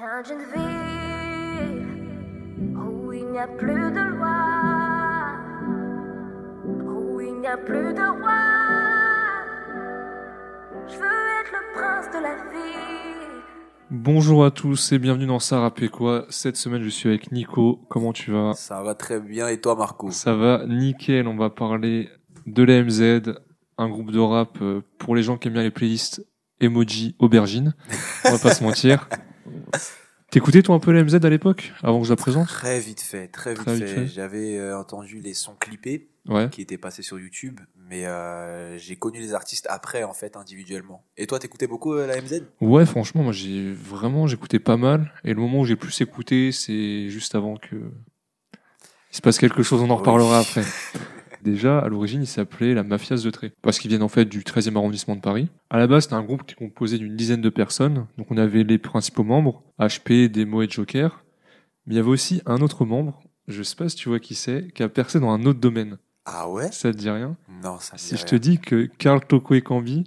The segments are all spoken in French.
Viens d'une ville où il n'y a plus de loi, où il n'y a plus de roi. Je veux être le prince de la ville. Bonjour à tous et bienvenue dans quoi. Cette semaine, je suis avec Nico. Comment tu vas? Ça va très bien. Et toi, Marco? Ça va nickel. On va parler de l'AMZ, un groupe de rap euh, pour les gens qui aiment bien les playlists emoji aubergine. On va pas se mentir. T'écoutais toi un peu la MZ à l'époque, avant que je la présente Très vite fait, très vite Très vite fait. fait. J'avais euh, entendu les sons clippés Ouais. qui étaient passés sur YouTube, mais euh, j'ai connu les artistes après, en fait, individuellement. Et toi, t'écoutais beaucoup euh, la MZ Ouais, franchement, moi j'ai vraiment j'écoutais pas mal. Et le moment où j'ai plus écouté, c'est juste avant que il se passe quelque chose. On en Oui. reparlera après. Déjà, à l'origine, il s'appelait la Mafias de Tré. Parce qu'ils viennent en fait du 13e arrondissement de Paris. À la base, c'était un groupe qui est composé d'une dizaine de personnes. Donc on avait les principaux membres, HP, Demo et Joker. Mais il y avait aussi un autre membre, je sais pas si tu vois qui c'est, qui a percé dans un autre domaine. Ah ouais? Ça te dit rien? Non, ça me Si dit je rien. te dis que Karl Toko et Cambi,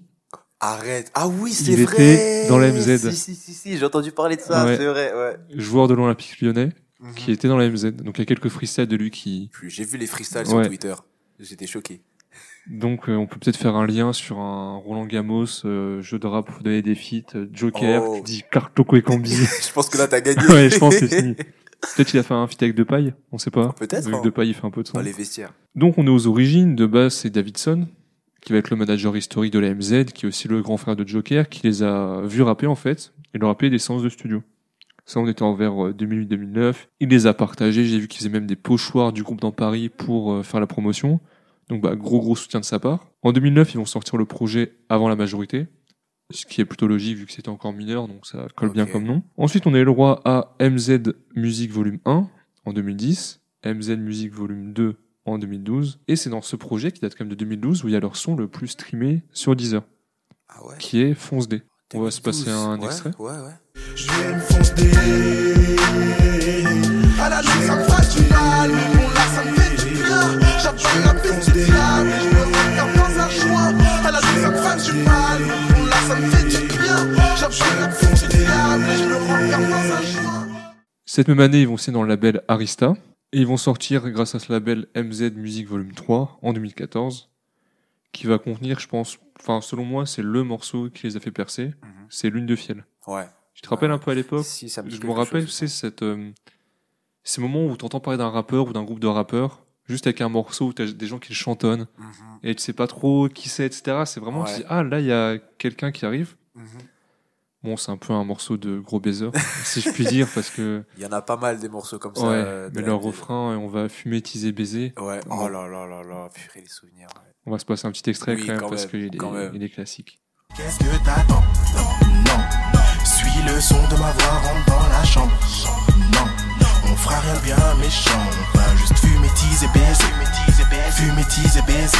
Arrête. Ah oui, c'est Il vrai. était dans la MZ. Si, si, si, si, j'ai entendu parler de ça, Ouais. c'est vrai, ouais. joueur de l'Olympique lyonnais, Mhm. qui était dans la MZ. Donc il y a quelques freestyles de lui qui... Puis J'ai vu les freestyles Ouais. sur Twitter. J'étais choqué. Donc euh, on peut peut-être faire un lien sur un Roland Gamos, euh, jeu de rap, vous donner des feats, euh, Joker, Oh. tu dis Karl Toko et Cambi. je pense que là, t'as gagné. ouais, je pense que c'est fini. Peut-être qu'il a fait un feat avec Depaille, on sait pas. Peut-être, Vu hein. que Depaille il fait un peu de son. Dans les vestiaires. Donc on est aux origines, de base c'est Davidson, qui va être le manager historique de la MZ, qui est aussi le grand frère de Joker, qui les a vus rapper en fait, et leur a payé des séances de studio. Ça on était envers 2008-2009, il les a partagés, j'ai vu qu'ils faisaient même des pochoirs du groupe dans Paris pour euh, faire la promotion. Donc bah gros gros soutien de sa part. En 2009 ils vont sortir le projet avant la majorité, ce qui est plutôt logique vu que c'était encore mineur, donc ça colle bien comme nom. Ensuite on est le roi à MZ Music Volume 1 en 2010, MZ Music Volume 2 en 2012. Et c'est dans ce projet qui date quand même de 2012 où il y a leur son le plus streamé sur Deezer, Ah ouais. qui est Fonce D. On va se passer un Ouais, extrait. Ouais, ouais. Je viens me fonce des À la nuit ça me fatigue Mon là ça me fait du bien. J'appelle la petite diable Et je me regarde dans un joint À la nuit ça me fatigue Mon là ça me fait du bien. J'appelle la petite diable Et je me regarde dans un joint Cette même année, ils vont signer dans le label Arista. Et ils vont sortir, grâce à ce label, MZ Music Volume 3 en 2014, qui va contenir, je pense, enfin, selon moi, c'est le morceau qui les a fait percer. Mhm. C'est Lune de Fiel. Ouais. Tu te rappelles un peu à l'époque Si, ça me Je me rappelle, c'est cette, euh, ces moments où tu entends parler d'un rappeur ou d'un groupe de rappeurs, juste avec un morceau où tu as des gens qui le chantonnent, Mhm, et tu sais pas trop qui c'est, etc. C'est vraiment, tu dis, ah, là, il y a quelqu'un qui arrive. mhm. Bon, c'est un peu un morceau de gros baiser, si je puis dire, parce que, Il y en a pas mal des morceaux comme ça. ouais, euh, mais leur refrain, on va fumer, teaser, baiser. Ouais. Oh là là là là. Purée, les souvenirs. ouais. On va se passer un petit extrait Oui, quand même, parce qu'il est, il est classique. Qu'est-ce que t'attends? Non, non Suis le son de ma voix, rentre dans la chambre Non, on fera rien de bien méchant On va juste fumer, teaser, baiser Fumer, teaser, baiser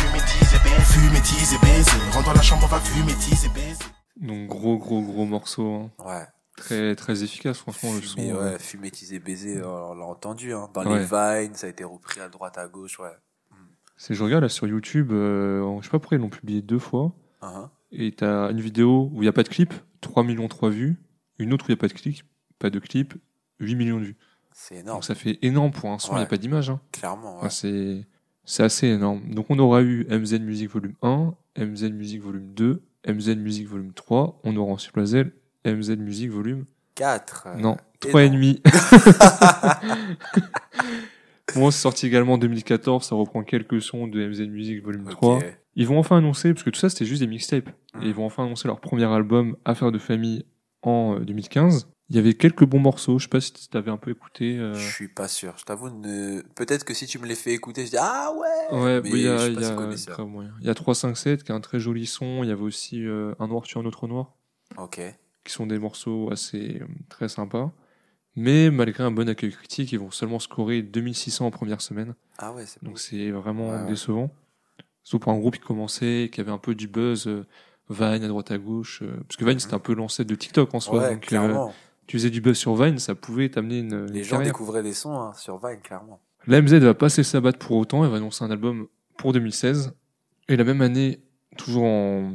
Fumer, teaser, baiser Rentre dans la chambre, on va fumer, teaser, baiser Donc, gros, gros, gros morceau, hein. Ouais. très, très efficace, franchement, le son. Ouais. Fumer, teaser, baiser. euh, On l'a entendu. Hein. Dans Ouais. les vines, ça a été repris à droite, à gauche. Ouais. C'est, je regarde là sur YouTube, euh, je sais pas pourquoi ils l'ont publié deux fois. Hein, Et t'as une vidéo où il n'y a pas de clip, 3 millions 3 vues. Une autre où il n'y a pas de clip, pas de clip, 8 millions de vues. C'est énorme. Donc ça fait énorme pour un son, il n'y a Ouais. pas d'image. Hein. Clairement. Enfin, Ouais. c'est, c'est assez énorme. Donc on aura eu MZ Music Volume 1, MZ Music Volume 2, MZ Music Volume 3. On aura ensuite Z, MZ Music Volume... 4. non, 3 et demi. bon, c'est sorti également en 2014, ça reprend quelques sons de MZ Music Volume 3. Ils vont enfin annoncer, parce que tout ça c'était juste des mixtapes, Mm. et ils vont enfin annoncer leur premier album, Affaires de famille, en euh, 2015. Il y avait quelques bons morceaux, je sais pas si tu avais un peu écouté. euh, Je suis pas sûr. Je t'avoue, ne... peut-être que si tu me les fais écouter, je dis ah ouais. Ouais, mais bah, il y je a, pas y a. Il y a 357 qui a un très joli son, il y avait aussi euh, Un noir sur un autre noir, Ok. qui sont des morceaux assez euh, très sympas. Mais malgré un bon accueil critique, ils vont seulement scorer 2600 en première semaine. Ah ouais, c'est. Donc c'est vraiment Ouais, décevant. Surtout pour un groupe qui commençait, qui avait un peu du buzz, euh, Vine à droite à gauche. euh, parce que Vine Mhm. c'était un peu l'ancêtre de TikTok en soi. Ouais, donc clairement. Tu faisais du buzz sur Vine, ça pouvait t'amener une, Les une gens carrière. découvraient des sons hein, sur Vine, clairement. La MZ va pas cesser à battre pour autant, elle va annoncer un album pour 2016. Et la même année, toujours en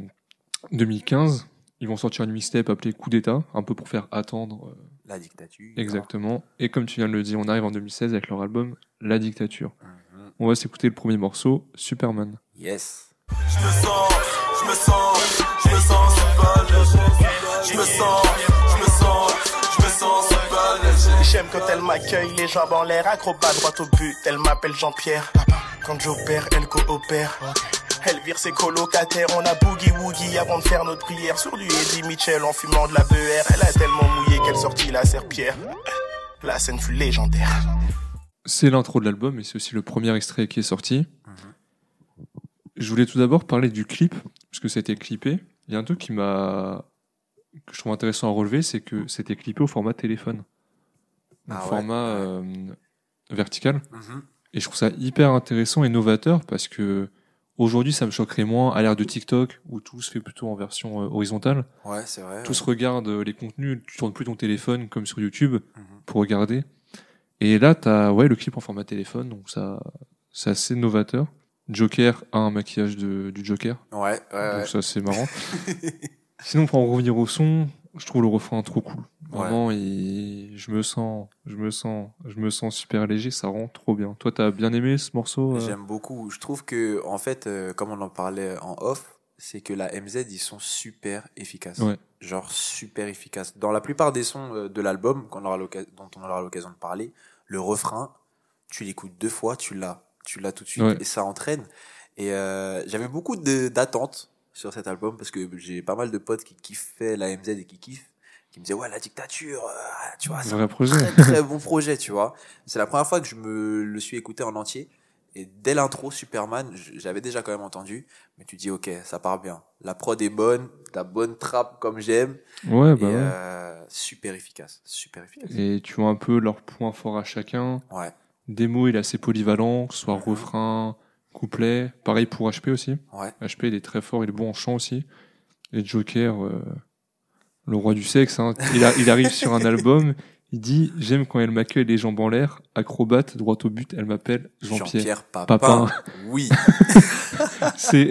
2015, ils vont sortir une mixtape appelée Coup d'État, un peu pour faire attendre euh, La dictature. Exactement. Et comme tu viens de le dire, on arrive en 2016 avec leur album La Dictature. Mhm. On va s'écouter le premier morceau, Superman. Yes. Je me sens, je me sens, je me sens super léger. Je me sens, je me sens, quand elle m'accueille, les jambes en l'air, acrobat droit au but. Elle m'appelle Jean-Pierre. Quand j'opère, elle coopère. Elle vire ses colocataires, on a boogie woogie avant de faire notre prière sur du Eddie Mitchell en fumant de la BR. Elle a tellement mouillé qu'elle sortit la serpillère. La scène fut légendaire. C'est l'intro de l'album et c'est aussi le premier extrait qui est sorti. Je voulais tout d'abord parler du clip, parce que c'était clippé. Il y a un truc qui m'a que je trouve intéressant à relever, c'est que c'était clippé au format téléphone, Ah ouais, format ouais. euh, vertical. Mhm. Et je trouve ça hyper intéressant et novateur parce que aujourd'hui, ça me choquerait moins à l'ère de TikTok où tout se fait plutôt en version euh, horizontale. Ouais, c'est vrai. Tous regardent euh, les contenus, tu tournes plus ton téléphone comme sur YouTube Mhm. pour regarder. Et là, t'as ouais le clip en format téléphone, donc ça, c'est assez novateur. Joker a un maquillage de, du Joker, Ouais, ouais, ouais. donc ça c'est marrant. Sinon, pour en revenir au son, je trouve le refrain trop cool. Vraiment, et je me sens, je me sens, je me sens super léger, ça rend trop bien. Toi, t'as bien aimé ce morceau euh J'aime beaucoup. Je trouve que, en fait, euh, comme on en parlait en off, c'est que la MZ, ils sont super efficaces. Ouais. Genre super efficaces. Dans la plupart des sons euh, de l'album, qu'on aura dont on aura l'occasion de parler, le refrain, tu l'écoutes deux fois, tu l'as. Tu l'as tout de suite Ouais. et ça entraîne. Et euh, j'avais beaucoup d'attentes sur cet album parce que j'ai pas mal de potes qui kiffaient la MZ et qui kiffent, qui me disaient ouais la dictature, euh, tu vois, c'est projet. très très bon projet, tu vois. C'est la première fois que je me le suis écouté en entier. Et dès l'intro, Superman, j'avais déjà quand même entendu, mais tu dis ok, ça part bien. La prod est bonne, la bonne trappe comme j'aime, Ouais, et bah ouais. euh, super efficace, super efficace. Et tu vois un peu leurs points forts à chacun. Ouais, Démo, il est assez polyvalent, que ce soit Mhm. refrain, couplet. Pareil pour HP aussi. ouais, HP, il est très fort, il est bon en chant aussi. Et Joker, euh, le roi du sexe, hein, il, a- il arrive sur un album, il dit J'aime quand elle m'accueille les jambes en l'air, acrobate, droit au but, elle m'appelle Jean-Pierre. Jean-Pierre Papin. Papin. Oui, C'est.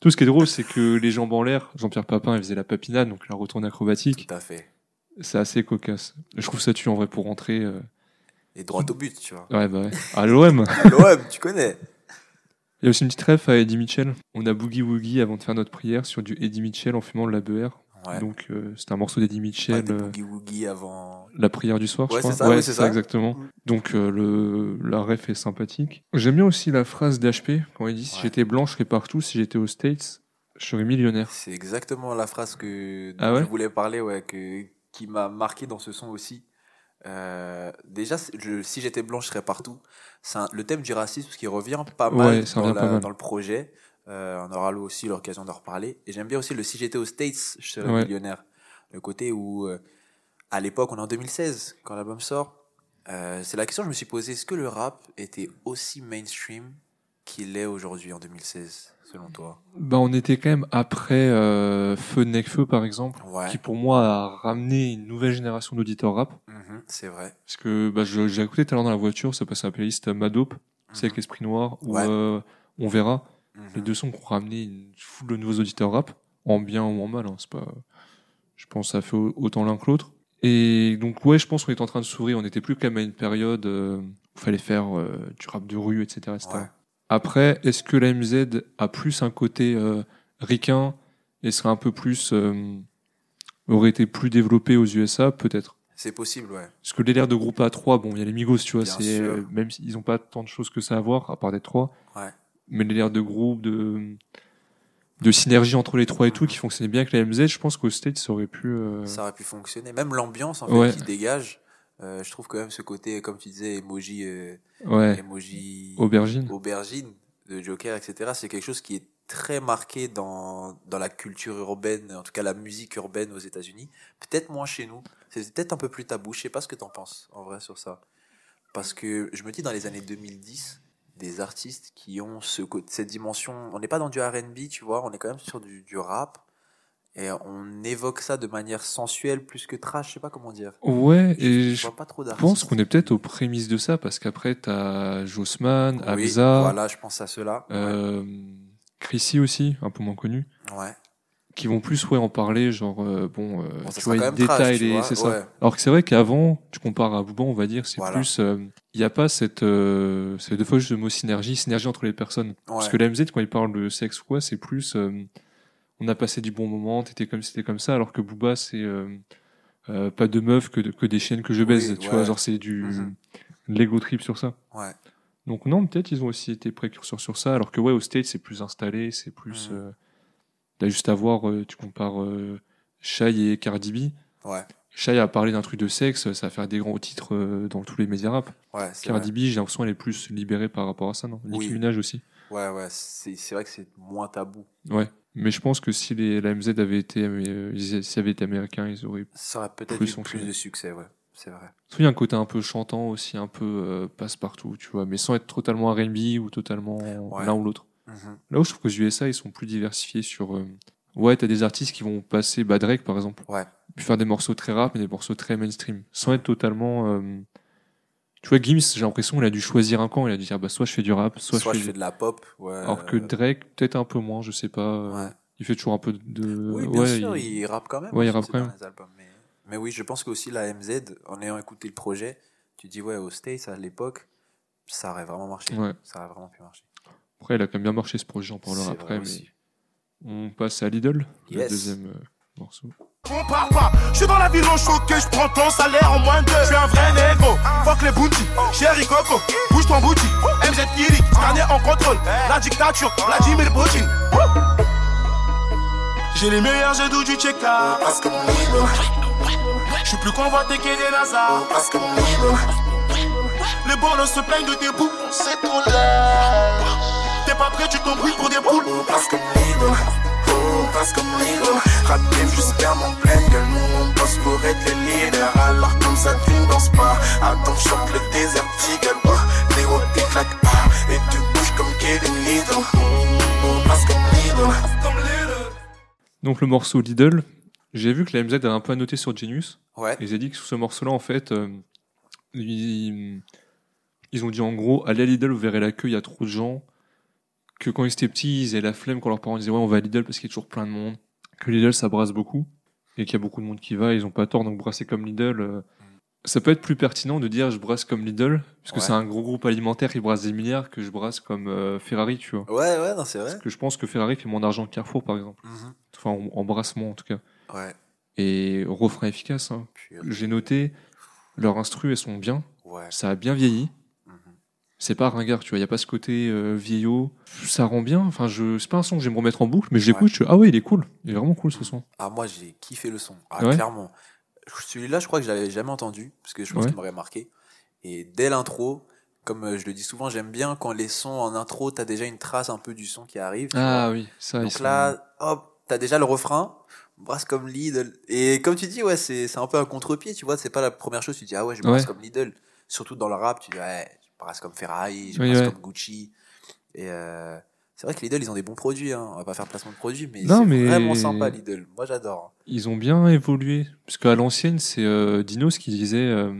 Tout ce qui est drôle, c'est que les jambes en l'air, Jean-Pierre Papin, il faisait la papinade, donc la retourne acrobatique. tout à fait. C'est assez cocasse. Je trouve ça tue en vrai pour rentrer. euh. Et droit au but, tu vois. Ouais, bah ouais. À l'OM L'OM, tu connais. Il y a aussi une petite ref à Eddie Mitchell. On a Boogie Woogie avant de faire notre prière sur du Eddie Mitchell en fumant de la BR. Ouais. Donc euh, c'est un morceau d'Eddie Mitchell, euh, boogie woogie avant. la prière du soir, Ouais, je crois. c'est ça, ouais, c'est ça. exactement. Mm. Donc euh, le la ref est sympathique. J'aime bien aussi la phrase d'HP quand il dit si j'étais blanc, je serais partout. Si j'étais aux States, je serais millionnaire. C'est exactement la phrase que Ah je voulais parler, ouais, que, qui m'a marqué dans ce son aussi. Euh, déjà, je- si j'étais blanc, je serais partout. C'est un- le thème du racisme qui revient pas mal, Ouais, dans, la- pas mal. dans le projet. Euh, on aura aussi l'occasion d'en reparler. Et j'aime bien aussi le si j'étais aux States, je serais Ouais. millionnaire. Le côté où, euh, à l'époque, on est en 2016, quand l'album sort. Euh, c'est la question que je me suis posée. Est-ce que le rap était aussi mainstream qu'il est aujourd'hui en 2016, selon toi Bah on était quand même après euh, Feu de Necfeu par exemple, Ouais, qui pour moi a ramené une nouvelle génération d'auditeurs rap. Mhm, c'est vrai. Parce que je- j'ai écouté tout à l'heure dans la voiture, ça passe à la playlist Madope, c'est avec. Esprit Noir, ou Ouais. euh, On verra. Les Mhm. deux sons qui ont ramené une foule de nouveaux auditeurs rap, en bien ou en mal. Hein, c'est pas, je pense que ça fait au- autant l'un que l'autre. Et donc ouais, je pense qu'on est en train de s'ouvrir. On n'était plus quand même à une période euh, où il fallait faire euh, du rap de rue, etc. etc. Ouais. Après, est-ce que la MZ a plus un côté euh, ricain et serait un peu plus euh, aurait été plus développé aux USA, peut-être? C'est possible, ouais. Parce que l'élère de groupe A3, bon, il y a les Migos, tu vois, c'est euh, même s'ils n'ont pas tant de choses que ça à voir, à part d'être trois. Ouais. Mais l'élère de groupe, de de synergie entre les trois et tout, qui fonctionnait bien avec la MZ, je pense qu'au States, ça aurait pu. euh, Ça aurait pu fonctionner. Même l'ambiance, en fait, Ouais. qui dégage. Euh, je trouve quand même ce côté, comme tu disais, emoji, euh, Ouais. emoji Aubergine. aubergine de Joker, etc. C'est quelque chose qui est très marqué dans, dans la culture urbaine, en tout cas la musique urbaine aux États-Unis. Peut-être moins chez nous. C'est peut-être un peu plus tabou. Je sais pas ce que t'en penses, en vrai, sur ça. Parce que je me dis, dans les années 2010, des artistes qui ont ce, cette dimension, on n'est pas dans du R&B, tu vois, on est quand même sur du, du rap. Et on évoque ça de manière sensuelle plus que trash, je sais pas comment dire. Ouais, Je, et je vois pas trop pense qu'on est peut-être aux prémices de ça, parce qu'après, t'as Jossman, Oui, Hamza, voilà, je pense à cela. euh, Chrissy aussi, un peu moins connu, Ouais. qui vont plus ouais en parler genre euh, bon, euh, Bon, ça tu vois ils détaillent les c'est ça ouais. alors que c'est vrai qu'avant tu compares à Booba on va dire c'est Voilà. plus euh, il y a pas cette euh, c'est deux fois juste le mot synergie synergie entre les personnes parce que la MZ quand il parle de sexe ou quoi c'est plus euh, on a passé du bon moment t'étais comme c'était comme ça alors que Booba c'est euh, euh, pas de meufs que, de- que des chiennes que je baise Oui, tu ouais. vois genre c'est du Mhm. l'ego trip sur ça Ouais. donc non, peut-être ils ont aussi été précurseurs sur ça, alors que ouais, au States c'est plus installé, c'est plus. Mhm. euh, Là, juste à voir, euh, tu compares euh, Shai et Cardi B. Ouais. Shai a parlé d'un truc de sexe, ça va faire des grands titres euh, dans tous les médias rap. Ouais, Cardi vrai. B, j'ai l'impression elle est plus libérée par rapport à ça, non? Nicki Oui. Minaj aussi. Ouais, ouais, c'est c'est vrai que c'est moins tabou. Ouais. Mais je pense que si les, la MZ avait été, euh, ils- s'ils avaient été américains, ils auraient. Ça aurait peut-être eu plus de succès, ouais. C'est vrai. Il y a un côté un peu chantant aussi, un peu euh, passe-partout, tu vois, mais sans être totalement R&B ou totalement Ouais. l'un ou l'autre. Mhm. Là où je trouve qu'aux USA, ils sont plus diversifiés sur. euh, Ouais, t'as des artistes qui vont passer bah, Drake par exemple. Ouais. Puis faire des morceaux très rap, mais des morceaux très mainstream. Sans être totalement. Euh, Tu vois, Gims, j'ai l'impression qu'il a dû choisir un camp. Il a dû dire bah, soit je fais du rap, soit, Soit, je je fais. de la pop, ouais. Alors que Drake, peut-être un peu moins, je sais pas. euh, Ouais. Il fait toujours un peu de. Oui, bien ouais, sûr, il- il... rappe quand même. Ouais, il rappe quand même. albums, Mais... mais oui, je pense que aussi la MZ, en ayant écouté le projet, tu dis, ouais, au States, à l'époque, ça aurait vraiment marché. Ouais. Ça aurait vraiment pu marcher. Après, il a quand même bien marché ce projet, j'en parlerai après. Mais... On passe à Lidl, le Yes. deuxième Compare pas, je suis dans la ville au choqué, je prends ton salaire en moins de Je suis un vrai négro, fuck les bounty, chéri coco, bouge ton bouti, MZ Kiri, scanner en contrôle, la dictature, Vladimir Poutine. J'ai les meilleurs jeux d'où du check-up, Parce que je suis plus convoité que des Lazars. parce que Les bolos se plaignent de tes bouts, c'est trop là. t'es pas prêt, tu t'embrouilles pour des poules. Parce que Oh, parce que Milo. Rapide, j'espère mon pleine gueule. Nous, on bosse pour être les leaders. Alors, comme ça, tu ne danses pas. Attends, je chante le désert Eagle. Néo, t'es claque. Et tu bouges comme Kevin Lidl. Parce que Milo. Donc, le morceau Lidl, j'ai vu que la MZ a un peu annoté sur Genius. Ouais. Et ils ont dit que sur ce morceau-là, en fait, euh, ils, ils ont dit en gros, allez à Lidl, vous verrez la queue, il y a trop de gens. Que quand ils étaient petits, ils avaient la flemme quand leurs parents disaient, ouais, on va à Lidl parce qu'il y a toujours plein de monde. Que Lidl, ça brasse beaucoup. Et qu'il y a beaucoup de monde qui va, ils ont pas tort, donc brasser comme Lidl. euh, ça peut être plus pertinent de dire je brasse comme Lidl, parce que Ouais. c'est un gros groupe alimentaire qui brasse des milliards, que je brasse comme euh, Ferrari, tu vois. Ouais, ouais, non, c'est vrai. Parce que je pense que Ferrari fait moins d'argent que Carrefour, par exemple. Mhm. Enfin, en, en brassement, en tout cas. Ouais. Et refrain efficace, hein. J'ai noté, leurs instrus, elles sont bien. ouais. Ça a bien vieilli. C'est pas ringard, tu vois. Il y a pas ce côté euh, vieillot. Ça rend bien. Enfin, je, c'est pas un son que j'aime remettre en boucle, mais je l'écoute. Je... Ah ouais, il est cool. Il est vraiment cool ce son. Ah, moi, j'ai kiffé le son. Ah, Ouais. clairement. Celui-là, je crois que je l'avais jamais entendu, parce que je pense Ouais. qu'il m'aurait marqué. Et dès l'intro, comme euh, je le dis souvent, j'aime bien quand les sons en intro, t'as déjà une trace un peu du son qui arrive. Ah oui, ça. Donc là, hop, t'as déjà le refrain, brasse comme Lidl. Et comme tu dis, ouais, c'est c'est un peu un contre-pied, tu vois. C'est pas la première chose, tu dis, ah ouais, je brasse Ouais. comme Lidl. Surtout dans le rap, tu dis, ouais, brasse comme Ferrari, Oui, ouais. comme Gucci. Et euh, c'est vrai que Lidl, ils ont des bons produits, hein. On va pas faire placement de produits, mais c'est mais- vraiment sympa, Lidl. Moi, j'adore. Ils ont bien évolué. Parce qu'à l'ancienne, c'est euh, Dinos qui disait euh,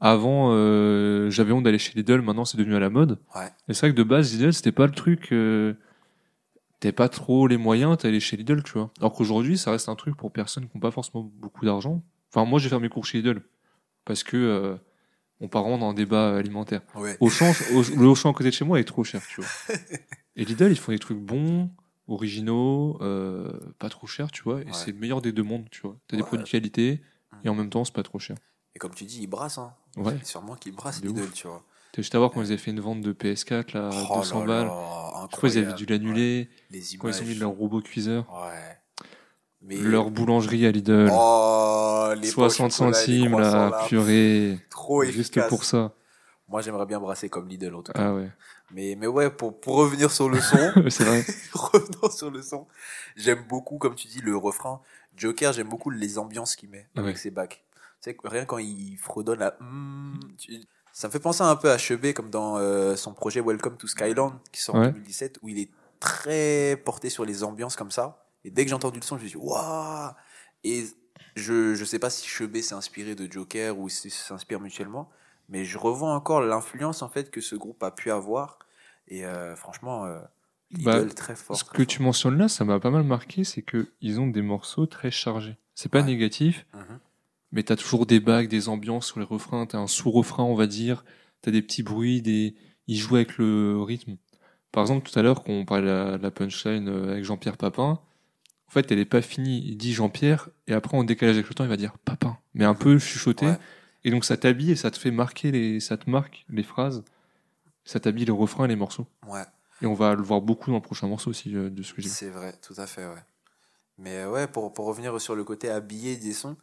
avant, euh, j'avais honte d'aller chez Lidl, maintenant c'est devenu à la mode. Ouais. Et c'est vrai que de base, Lidl, c'était pas le truc. Euh, T'avais pas trop les moyens, t'allais chez Lidl, tu vois. Alors qu'aujourd'hui, ça reste un truc pour personnes qui n'ont pas forcément beaucoup d'argent. Enfin, moi, j'ai fait mes cours chez Lidl. Parce que euh, on part dans un débat alimentaire. Ouais. Auchan, au, le Auchan à côté de chez moi est trop cher, tu vois. Et Lidl, ils font des trucs bons, originaux, euh, pas trop chers, tu vois. Et Ouais. c'est le meilleur des deux mondes, tu vois. T'as des produits de qualité Mm. et en même temps, c'est pas trop cher. Et comme tu dis, ils brassent, hein. Ouais. Sûrement qu'ils brassent De Lidl, ouf. tu vois. T'as juste à voir quand ils avaient fait une vente de PS4, là, Oh 200 là balles. là, Je crois qu'ils avaient dû l'annuler. Quand ils ont mis leur robot cuiseur. Ouais. Mais... Leur boulangerie à Lidl. Oh, les 60 pots au chocolat, les centimes, là. purée. Trop Juste efficace. pour ça. Moi, j'aimerais bien brasser comme Lidl, en tout cas. Ah ouais. Mais, mais ouais, pour, pour revenir sur le son, c'est vrai. revenons sur le son, j'aime beaucoup, comme tu dis, le refrain. Joker, j'aime beaucoup les ambiances qu'il met avec Ouais. ses bacs. Tu sais, que rien quand il fredonne la... Tu- Ça me fait penser un peu à Chebet, comme dans euh, son projet Welcome to Skyland, qui sort en Ouais. 2017, où il est très porté sur les ambiances comme ça. Et dès que j'ai entendu le son, je me suis dit, waouh Et je, je sais pas si Chebet s'est inspiré de Joker ou s'ils s'inspirent mutuellement, mais je revois encore l'influence en fait que ce groupe a pu avoir. Et euh, franchement, euh, Bah, très fort. Ce très que fort. tu mentionnes là, ça m'a pas mal marqué, c'est que ils ont des morceaux très chargés. C'est pas Ouais. négatif, Mhm. mais t'as toujours des bagues, des ambiances sur les refrains, t'as un sous-refrain, on va dire, t'as des petits bruits, des... ils jouent avec le rythme. Par exemple, tout à l'heure, quand on parlait de la, de la punchline euh, avec Jean-Pierre Papin, en fait, elle est pas finie. Il dit Jean-Pierre, et après, en décalage avec le temps, il va dire Papin, mais un peu chuchoté. Ouais. Et donc, ça t'habille et ça te fait marquer les, ça te marque les phrases, ça t'habille les refrains et les morceaux. Ouais, Et on va le voir beaucoup dans le prochain morceau aussi, euh, de ce que j'ai c'est vrai, tout à fait, ouais. Mais euh, ouais, pour, pour revenir sur le côté habillé des sons,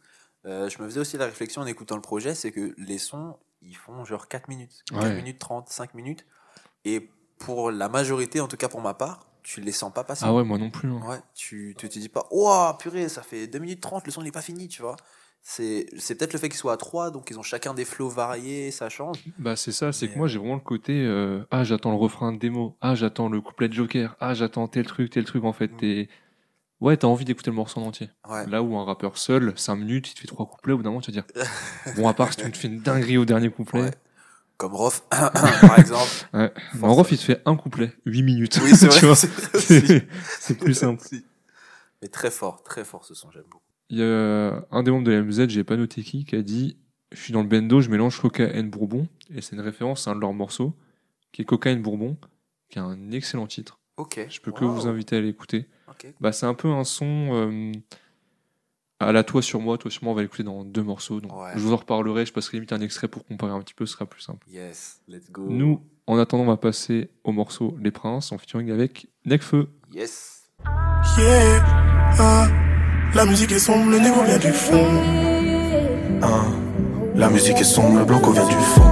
euh, je me faisais aussi la réflexion en écoutant le projet, c'est que les sons, ils font genre 4 minutes, 4 Ouais. minutes 30, 5 minutes. Et pour la majorité, en tout cas pour ma part, tu les sens pas passer. Ah ouais, moi non plus. hein. Ouais, tu te, dis pas, oh purée, ça fait 2 minutes 30, le son il est pas fini, tu vois. C'est c'est peut-être le fait qu'ils soient à 3, donc ils ont chacun des flows variés, ça change. Bah c'est ça, c'est que moi j'ai vraiment le côté euh, ah j'attends le refrain de démo, ah j'attends le couplet de Joker, ah j'attends tel truc, tel truc en fait. Mm. T'es ouais t'as envie d'écouter le morceau en entier. Ouais, Là où un rappeur seul, 5 minutes, il te fait trois couplets, au bout d'un moment tu vas dire bon à part si tu te fais une dinguerie au dernier couplet. Ouais. Comme Rof, par exemple. Ouais. En rof il te fait un couplet, 8 minutes. Oui, c'est vrai. c'est plus simple. Si. Mais très fort, très fort ce son, j'aime beaucoup. Il y a un des membres de la MZ, j'ai pas noté qui, qui a dit Je suis dans le bendo, je mélange cocaïne bourbon. Et c'est une référence à un de leurs morceaux, qui est Cocaïne bourbon, qui a un excellent titre. Ok. Je peux que vous inviter à l'écouter. Ok. Bah, c'est un peu un son euh, à la toi sur moi, toi sur moi, on va l'écouter dans deux morceaux. Donc Ouais. je vous en reparlerai, je passerai limite un extrait pour comparer un petit peu, ce sera plus simple. Yes, let's go. Nous, en attendant, on va passer au morceau Les Princes en featuring avec Necfeu. Yes. Yeah, ah, la musique est sombre, le négo vient du fond. Ah, la musique est sombre, le blanco vient du fond.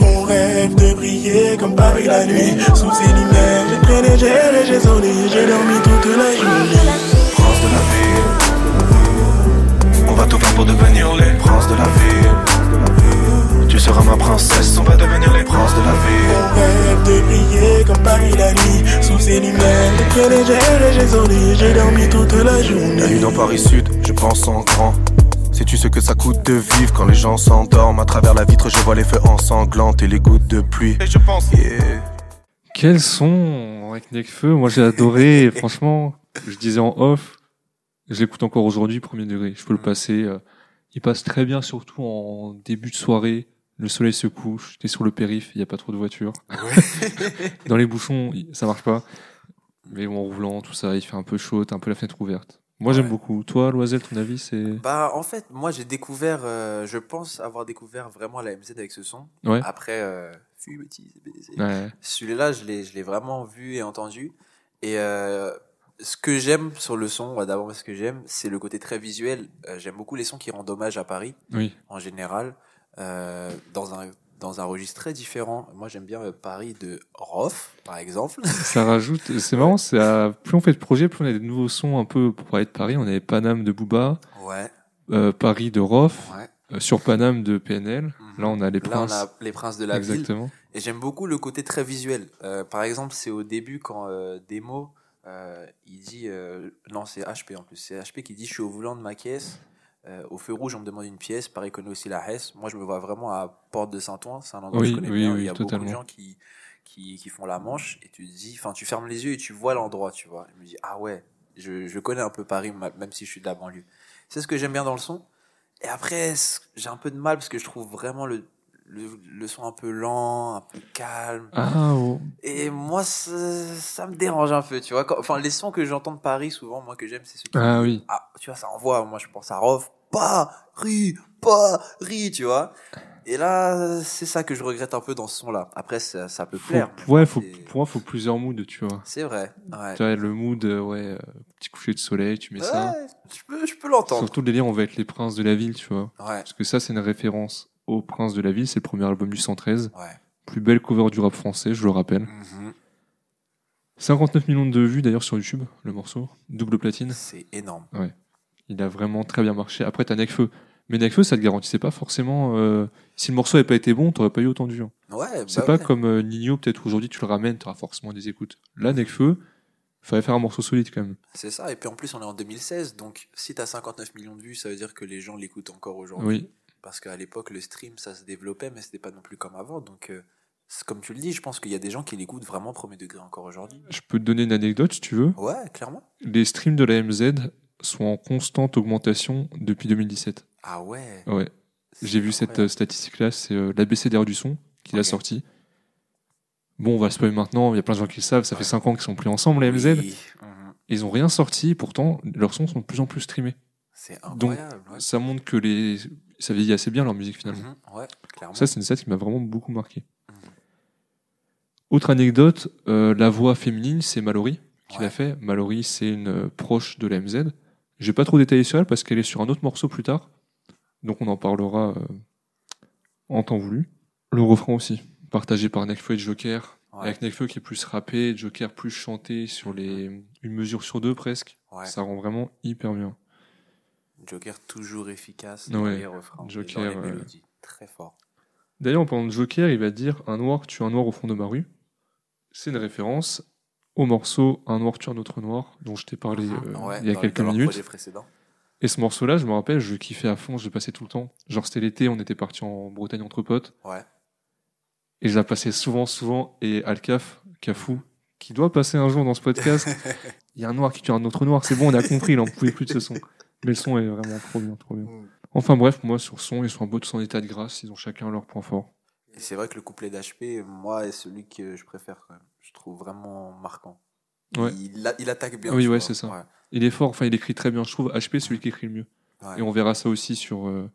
Mon rêve de briller comme Paris la nuit. Sous ces lumières, j'ai gels et j'ai sonné. J'ai dormi toute la journée. Prince de la ville, on va tout faire pour devenir les princes de la ville. Tu seras ma princesse, on va devenir les princes de la ville. Mon rêve de briller comme Paris la nuit. Sous ces lumières, et j'ai sonné. J'ai dormi toute la journée. La nuit dans Paris Sud, je pense en grand. Sais-tu ce que ça coûte de vivre quand les gens s'endorment? À travers la vitre, je vois les feux ensanglantes et les gouttes de pluie. Et je pense, Yeah. Quel son avec Necfeu Moi j'ai adoré, et franchement, je disais en off, je l'écoute encore aujourd'hui, premier degré. Je peux le passer. euh, il passe très bien, surtout en début de soirée. Le soleil se couche, t'es sur le périph', il n'y a pas trop de voitures. Dans les bouchons, ça marche pas. Mais bon, en roulant, tout ça, il fait un peu chaud, t'as un peu la fenêtre ouverte. Moi j'aime beaucoup. Toi, Loisel, ton avis, c'est? Bah, en fait, moi, j'ai découvert, euh, je pense avoir découvert vraiment la MZ avec ce son. Ouais. Après, euh. Celui-là, je l'ai, je l'ai vraiment vu et entendu. Et euh, ce que j'aime sur le son, d'abord, ce que j'aime, c'est le côté très visuel. Euh, j'aime beaucoup les sons qui rendent hommage à Paris, Oui. en général, euh, dans un dans un registre très différent. Moi, j'aime bien euh, Paris de Roth, par exemple. Ça rajoute. C'est marrant, c'est à- plus on fait de projets, plus on a des nouveaux sons un peu pour parler de Paris. On avait Paname de Booba, Ouais, euh, Paris de Roth, ouais. euh, sur Paname de PNL. Mhm. Là, on a les Là, on princes. a les princes de la ville. Exactement. Et j'aime beaucoup le côté très visuel. Euh, par exemple, c'est au début quand euh, Demo, euh, il dit, euh, non c'est HP en plus, c'est HP qui dit je suis au volant de ma caisse, euh, au feu rouge on me demande une pièce, Paris connaît aussi la Hesse. Moi je me vois vraiment à Porte de Saint-Ouen, c'est un endroit que Oui, je connais oui, bien, oui, il y a beaucoup totalement. de gens qui, qui, qui font la manche et tu te dis, enfin tu fermes les yeux et tu vois l'endroit, tu vois. Je me dis, ah ouais, je, je connais un peu Paris même si je suis de la banlieue. C'est ce que j'aime bien dans le son. Et après, j'ai un peu de mal parce que je trouve vraiment le, le, le son un peu lent, un peu calme. Ah, oh. Et moi, ça, ça me dérange un peu, tu vois. Quand- enfin, les sons que j'entends de Paris, souvent, moi, que j'aime, c'est ceux qui. ah oui. Ah, tu vois, ça envoie. Moi, je pense à Rof. Paris, Paris, tu vois. Et là, c'est ça que je regrette un peu dans ce son-là. Après, ça, ça peut Faut, plaire. ouais, faut, pour moi, faut plusieurs moods, tu vois. C'est vrai. Ouais. Tu vois, le mood, euh, ouais, euh, petit coucher de soleil, tu mets ça. Ouais, je peux, je peux l'entendre. Surtout le délire, on va être les princes de la ville, tu vois. Ouais, Parce que ça, c'est une référence aux princes de la ville. C'est le premier album du 113. ouais. Plus belle cover du rap français, je le rappelle. Mhm. 59 millions de vues d'ailleurs sur YouTube, le morceau. Double platine. C'est énorme. Il a vraiment très bien marché. Après, t'as Necfeu. Mais Necfeu, ça te garantissait pas forcément. euh, Si le morceau avait pas été bon, t'aurais pas eu autant de vues. hein. Ouais, C'est bah pas ouais. comme euh, Nino, peut-être aujourd'hui tu le ramènes, t'auras forcément des écoutes. Là, Necfeu, fallait faire un morceau solide quand même. C'est ça. Et puis en plus, on est en 2016. Donc, si t'as 59 millions de vues, ça veut dire que les gens l'écoutent encore aujourd'hui. Oui. Parce qu'à l'époque, le stream, ça se développait, mais c'était pas non plus comme avant. Donc, euh, comme tu le dis, je pense qu'il y a des gens qui l'écoutent vraiment premier degré encore aujourd'hui. Je peux te donner une anecdote si tu veux. Ouais, clairement. Les streams de la MZ sont en constante augmentation depuis 2017. Ah ouais. Ouais. J'ai vu cette euh, statistique-là, c'est euh, l'ABCDR du son qui l'a sorti. Bon, on va le spoiler maintenant, il y a plein de gens qui le savent, ça fait 5 ans qu'ils sont plus ensemble, la MZ. Oui. Ils ont rien sorti, pourtant, leurs sons sont de plus en plus streamés. C'est Donc, incroyable. ouais. Ça montre que les... ça vieillit assez bien leur musique finalement. Mhm, Ouais. Ça, c'est une stat qui m'a vraiment beaucoup marqué. Mhm. Autre anecdote, euh, la voix féminine, c'est Mallory qui Ouais. l'a fait. Mallory, c'est une euh, proche de la MZ. J'ai pas trop détaillé sur elle parce qu'elle est sur un autre morceau plus tard. Donc on en parlera euh, en temps voulu. Le refrain aussi, partagé par Nekfeu et Joker. Ouais. Avec Nekfeu qui est plus rappé, Joker plus chanté sur les une mesure sur deux presque. Ça rend vraiment hyper bien. Joker toujours efficace dans Ouais. les refrains, et Joker, dans les euh, mélodies. Très fort. D'ailleurs, en parlant de Joker, il va dire Un noir tue un noir au fond de ma rue. C'est une référence au morceau Un noir tue un autre noir, dont je t'ai parlé euh, Ouais, il y a quelques minutes. Et ce morceau-là, je me rappelle, je kiffais à fond, je le passais tout le temps. Genre, c'était l'été, on était parti en Bretagne entre potes, Ouais. et je la passais souvent, souvent. Et Alcaf, Cafou, qui doit passer un jour dans ce podcast, il y a un noir qui tue un autre noir, c'est bon, on a compris, il en pouvait plus de ce son. Mais le son est vraiment trop bien, trop bien. Mm. Enfin bref, moi, sur son, ils sont un beau de son état de grâce, ils ont chacun leur point fort. Et c'est vrai que le couplet d'HP, moi, est celui que je préfère quand même. Je trouve vraiment marquant. Ouais. Il, attaque bien. Oui, ouais, c'est ça. Ouais. Il est fort, enfin, il écrit très bien, je trouve. HP, celui qui écrit le mieux. Ouais. Et on verra ça aussi sur, euh,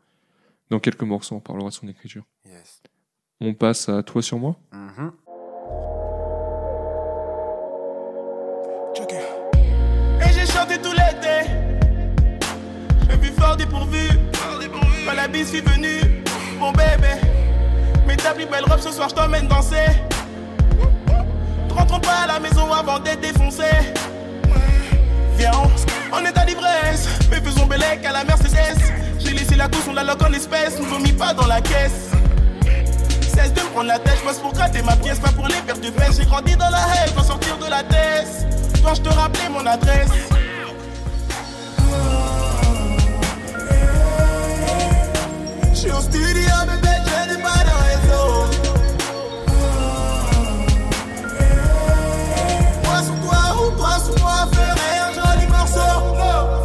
dans quelques morceaux, on parlera de son écriture. Yes. On passe à Toi sur moi. Mhm. Joker. Dépourvu. Quand la bise est venue, mon bébé. Mets ta plus belle robe ce soir, je t'emmène danser. Ne rentrons pas à la maison avant d'être défoncé. Viens, on est à l'ivresse. Mais faisons bellec à la Mercedes. J'ai laissé la course, on la loque en espèces. Nous vomis pas dans la caisse. Cesse de prendre la tête, je bosse pour gratter ma pièce, pas pour les pertes de fesses. J'ai grandi dans la haine, pour sortir de la tête. Quand je te rappelais mon adresse. Je suis au studio, bébé, je n'ai pas de réseau. Moi sur toi ou toi sur moi, ferait un joli morceau.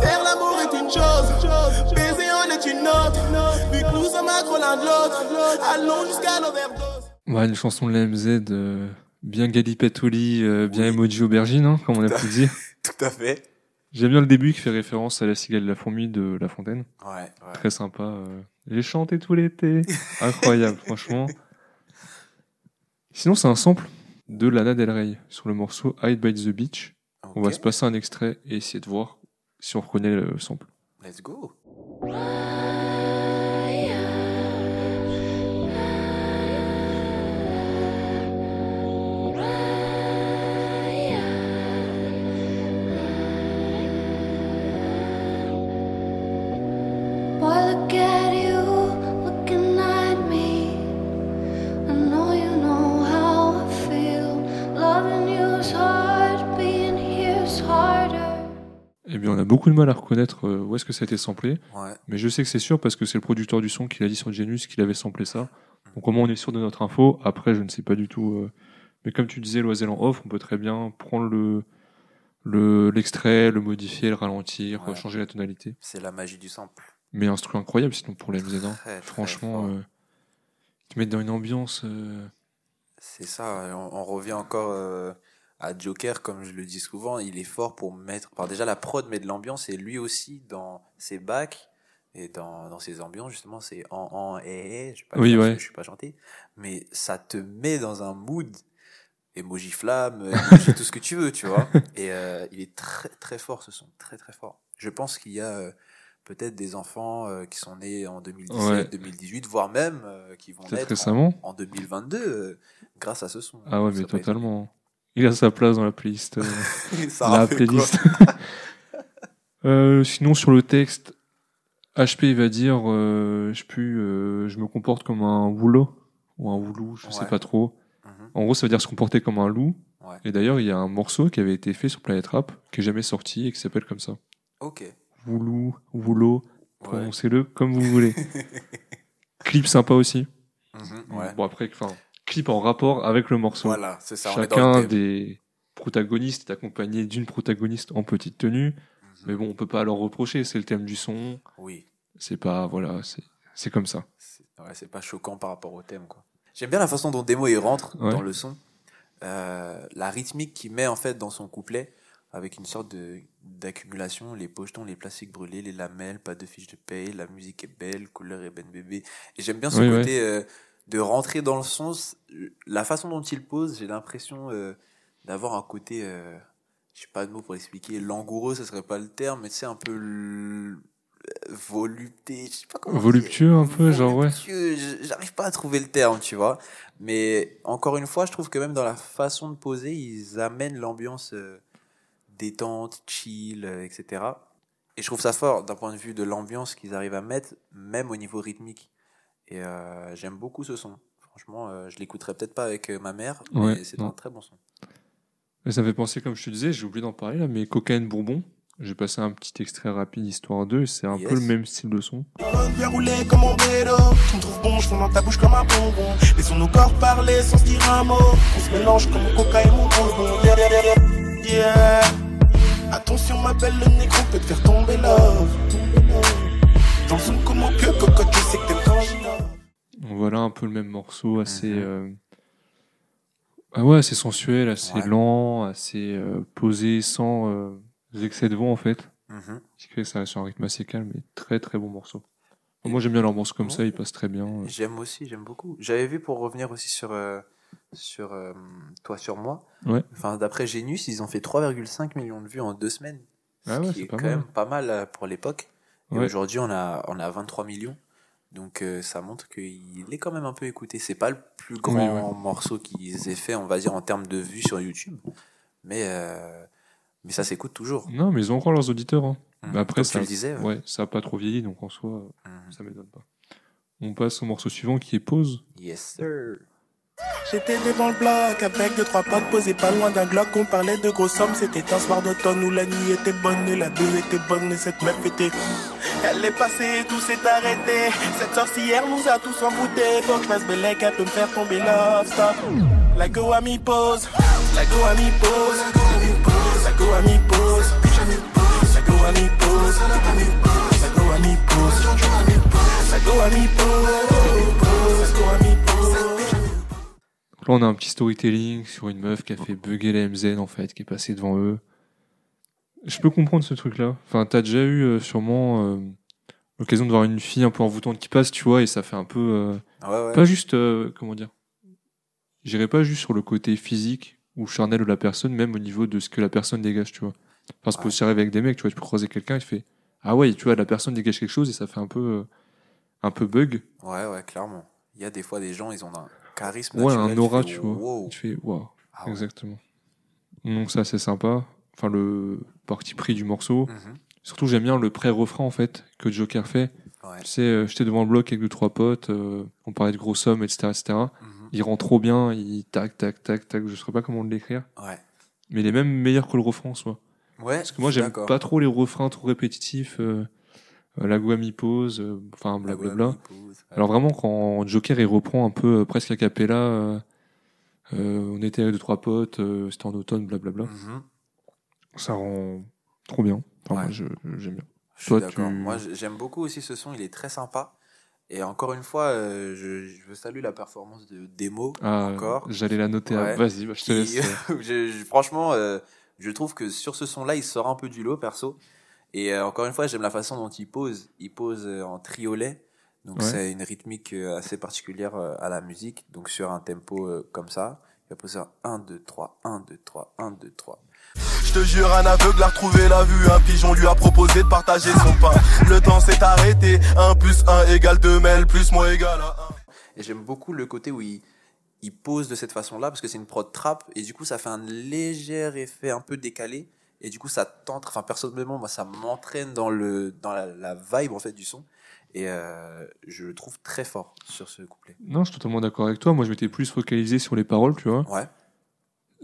Faire l'amour est une chose, baiser en est une autre. Vu que nous sommes accro l'un de l'autre, allons jusqu'à l'overdose. Ouais, une chanson de la MZ, euh, bien lit, euh, bien emoji aubergine, hein, comme on a pu dire. Tout à fait. J'aime bien le début qui fait référence à la cigale de la fourmi de La Fontaine. Ouais, ouais. Très sympa. euh. J'ai chanté tout l'été. Incroyable, franchement. Sinon, c'est un sample de Lana Del Rey sur le morceau Hide by the Beach. On va Ok. se passer un extrait et essayer de voir si on reconnaît le sample. Let's go. Eh bien, on a beaucoup de mal à reconnaître euh, où est-ce que ça a été samplé. Ouais. Mais je sais que c'est sûr parce que c'est le producteur du son qui l'a dit sur Genius qu'il avait samplé ça. Donc au moins on est sûr de notre info. Après, je ne sais pas du tout. euh, Mais comme tu disais, Loisel en off, on peut très bien prendre le le l'extrait, le modifier, le ralentir, Ouais. changer la tonalité. C'est la magie du sample. Mais instru incroyable sinon pour la MZ1. Très, très Franchement, euh, te mettre dans une ambiance. euh, C'est ça, on, on revient encore à Joker, comme je le dis souvent, il est fort pour mettre. Enfin, déjà, la prod met de l'ambiance et lui aussi, dans ses bacs et dans, dans ses ambiances, justement, c'est en, en, et, et, je sais pas Oui, ouais. je suis pas chanté, mais ça te met dans un mood emoji flamme, emoji tout ce que tu veux, tu vois. Et euh, il est très, très fort, ce son, très, très fort. Je pense qu'il y a. euh, Peut-être des enfants euh, qui sont nés en 2017, Ouais. 2018, voire même qui vont naître en, récemment. en 2022 euh, grâce à ce son. Ah ouais, mais être- totalement. Il a sa place dans la playlist. euh, Ça la rappelle quoi playlist. Euh, sinon, sur le texte, HP il va dire euh, je, sais plus, euh, je me comporte comme un woulot ou un woulou, je sais Ouais. pas trop. Mhm. En gros, ça veut dire se comporter comme un loup. Ouais. Et d'ailleurs, il y a un morceau qui avait été fait sur Planet Rap qui est jamais sorti et qui s'appelle comme ça. Ok. Woulou, woulot, Ouais. prononcez-le comme vous voulez. Clip sympa aussi. Ouais. Bon après, enfin, clip en rapport avec le morceau. Voilà, c'est ça. Chacun des protagonistes est accompagné d'une protagoniste en petite tenue. Mhm. Mais bon, on peut pas leur reprocher, c'est le thème du son. Oui. C'est pas, voilà, c'est, c'est comme ça. C'est ouais, c'est pas choquant par rapport au thème, quoi. J'aime bien la façon dont Demo il rentre Ouais. dans le son. Euh, la rythmique qu'il met en fait dans son couplet avec une sorte de d'accumulation, les pochetons, les plastiques brûlés, les lamelles, pas de fiche de paye, la musique est belle, couleur est ben bébé. Et j'aime bien ce Oui, côté euh, de rentrer dans le son. c- La façon dont il pose, j'ai l'impression euh, d'avoir un côté, euh, je sais pas de mots pour expliquer, langoureux, ce serait pas le terme, mais tu sais un peu l- volupté, je sais pas comment dire. Voluptueux un peu, genre, ouais. J'arrive pas à trouver le terme, tu vois. Mais encore une fois, je trouve que même dans la façon de poser, ils amènent l'ambiance euh, détente, chill, euh, etc. Et je trouve ça fort d'un point de vue de l'ambiance qu'ils arrivent à mettre, même au niveau rythmique. Et euh, j'aime beaucoup ce son. Franchement, euh, je l'écouterai peut-être pas avec euh, ma mère, mais Ouais, c'est un très bon son. Et ça me fait penser, comme je te disais, j'ai oublié d'en parler là, mais Cocaine Bourbon. J'ai passé un petit extrait rapide, histoire 2, et c'est un Yes. peu le même style de son. Bien roulé comme un vélo, tu me trouves bon, je fonds dans ta bouche comme un bonbon. Laissons nos corps parler sans se dire un mot. On se mélange comme mon coca et mon bonbon. Yeah, yeah, yeah, yeah. Attention, ma belle, le négro peut te faire tomber love. Dans son comme au pieu, cocotte, je sais que. Donc Voilà un peu le même morceau, assez. Mhm. euh, Ah ouais, assez sensuel, assez Ouais. lent, assez euh, posé, sans euh, excès de vent en fait. Mhm. Ce qui fait que ça reste sur un rythme assez calme, mais très très bon morceau. Moi j'aime bien l'ambiance comme ça, il passe très bien. euh. J'aime aussi, j'aime beaucoup. J'avais vu pour revenir aussi sur, euh, sur euh, Toi sur moi. Ouais. Enfin, d'après Genius, ils ont fait 3,5 millions de vues en deux semaines. Ah ce ouais, qui c'est est quand mal. même pas mal pour l'époque. Et Ouais. aujourd'hui, on a, on a 23 millions. Donc euh, ça montre qu'il est quand même un peu écouté. C'est pas le plus grand ouais. morceau qu'ils aient fait, on va dire, en termes de vues sur YouTube. Mais, euh, mais ça s'écoute toujours. Non, mais ils ont encore leurs auditeurs. Hein. Mhm. Mais après, Comme ça, tu le disais. ouais. ouais, ça a pas trop vieilli, donc en soi, Mhm. ça m'étonne pas. On passe au morceau suivant qui est Pause. Yes, sir. J'étais devant le bloc avec deux trois potes posés pas loin d'un glock. On parlait de grosses sommes, c'était un soir d'automne où la nuit était bonne et la deux était bonne et cette meuf était. Elle est passée, tout s'est arrêté. Cette sorcière nous a tous emboutés. Faut que je fasse bellec, elle peut me faire tomber love stop. La go à la go pause, la go à la go à la la go à mi pause, la go à mi pause. Là, on a un petit storytelling sur une meuf qui a fait bugger la MZ, en fait, qui est passée devant eux. Je peux comprendre ce truc-là. Enfin, t'as déjà eu euh, sûrement euh, l'occasion de voir une fille un peu envoûtante qui passe, tu vois, et ça fait un peu... euh, Ouais, ouais. Pas juste, comment dire J'irai pas juste sur le côté physique ou charnel de la personne, même au niveau de ce que la personne dégage, tu vois. Enfin, peut Ouais. aussi arriver avec des mecs, tu vois, tu peux croiser quelqu'un tu fais Ah ouais, tu vois, la personne dégage quelque chose et ça fait un peu, un peu bug. Ouais, ouais, clairement. Il y a des fois des gens, ils ont un charisme. Ouais, naturel, un aura, fais, tu vois. wow. Tu fais Waouh, Ah ouais. exactement. Donc, ça, c'est sympa. Enfin, le parti pris du morceau. Mhm. Surtout, j'aime bien le pré-refrain, en fait, que Joker fait. Ouais. Tu sais, euh, j'étais devant le bloc avec deux, trois potes, euh, on parlait de grosses sommes, etc., etc. Mhm. Il rend trop bien, il tac, tac, tac, tac, je saurais pas comment l'écrire. Ouais. Mais il est même meilleur que le refrain en soi. Ouais. Parce que moi, j'aime pas trop les refrains trop répétitifs, euh, la guami pose, euh, enfin, La blablabla. Alors vraiment, quand Joker, il reprend un peu euh, presque a cappella, euh, euh, on était avec deux, trois potes, euh, c'était en automne, blablabla. Mhm. Ça rend trop bien. Enfin, Ouais. moi, je- j'aime bien. Je suis Toi, d'accord. tu- Moi, j'aime beaucoup aussi ce son. Il est très sympa. Et encore une fois, euh, je, je veux saluer la performance de Demo. Ah, Encore. J'allais la noter. à-. Vas-y, bah, je te laisse. euh. je- je- franchement, euh, je trouve que sur ce son-là, il sort un peu du lot, perso. Et euh, encore une fois, j'aime la façon dont il pose. Il pose euh, en triolet. Donc, Ouais. c'est une rythmique euh, assez particulière euh, à la musique. Donc, sur un tempo comme ça, il va poser un 1, 2, 3, 1, 2, 3, 1, 2, 3. Je te jure, un aveugle a retrouvé la vue. Un pigeon lui a proposé de partager son pain. Le temps s'est arrêté. 1 plus 1 égale 2 mêle plus moi égale à 1. Et j'aime beaucoup le côté où il, il pose de cette façon-là, parce que c'est une prod trap, et du coup, ça fait un léger effet un peu décalé, et du coup, ça tente, enfin, personnellement, moi, ça m'entraîne dans, le, dans la, la vibe, en fait, du son, et euh, je le trouve très fort sur ce couplet. Non, je suis totalement d'accord avec toi. Moi, je m'étais plus focalisé sur les paroles, tu vois. Ouais,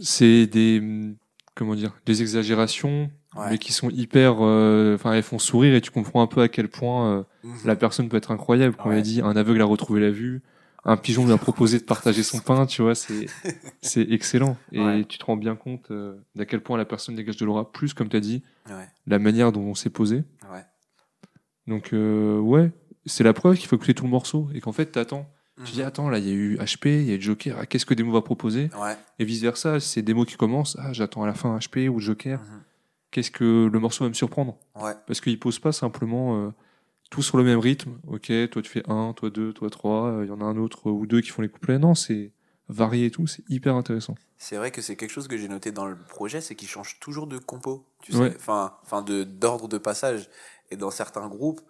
C'est des, hum, comment dire, des exagérations, Ouais. mais qui sont hyper, euh, enfin, elles font sourire et tu comprends un peu à quel point euh, Mhm. la personne peut être incroyable. Quand Ouais. elle dit un aveugle a retrouvé la vue, un pigeon lui a proposé de partager son pain, tu vois, c'est c'est excellent. Et Ouais. tu te rends bien compte euh, d'à quel point la personne dégage de l'aura, plus comme tu as dit, Ouais, la manière dont on s'est posé. ouais. Donc euh, ouais, c'est la preuve qu'il faut écouter tout le morceau et qu'en fait t'attends. Tu dis Mhm. attends là il y a eu HP, il y a eu Joker, ah, qu'est-ce que Demo va proposer? Ouais. Et vice versa, c'est Demo qui commence, ah j'attends à la fin HP ou Joker, Mhm. qu'est-ce que le morceau va me surprendre? Ouais. Parce qu'il pose pas simplement euh, tout sur le même rythme. Ok, toi tu fais un, toi deux, toi trois, euh, il y en a un autre ou deux qui font les couplets. Non, c'est varié et tout, c'est hyper intéressant. C'est vrai que c'est quelque chose que j'ai noté dans le projet, c'est qu'il change toujours de compo, tu Ouais. sais, enfin, enfin de d'ordre de passage. Et dans certains groupes,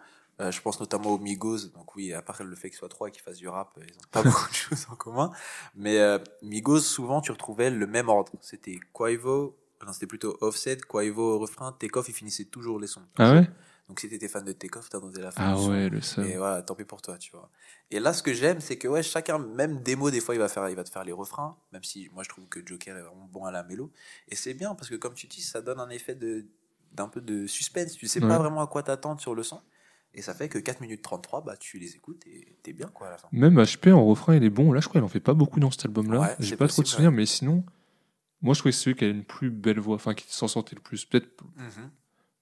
euh, je pense notamment aux Migos, donc oui, à part le fait qu'ils soient trois et qu'ils fassent du rap, euh, ils ont pas beaucoup de choses en commun. Mais euh, Migos, souvent, tu retrouvais le même ordre. C'était Quavo, non, c'était plutôt Offset, Quavo refrain, Takeoff, il finissait toujours les sons. Ah ouais? Donc si t'étais fan de Takeoff, t'attendais la fin Ah ouais, le seul. Et voilà, tant pis pour toi, tu vois. Et là, ce que j'aime, c'est que ouais, chacun, même démo, des fois, il va faire, il va te faire les refrains, même si moi je trouve que Joker est vraiment bon à la mélo. Et c'est bien parce que comme tu dis, ça donne un effet de d'un peu de suspense. Tu sais Ouais. pas vraiment à quoi t'attendre sur le son. Et ça fait que 4 minutes 33, bah tu les écoutes et t'es bien quoi à la fin. Même HP en refrain, il est bon. Là, je crois qu'il en fait pas beaucoup dans cet album-là. Ouais, J'ai pas trop de souvenirs, mais sinon, moi, je trouvais que c'est celui qui a une plus belle voix, enfin, qui s'en sortait le plus. Peut-être Mhm.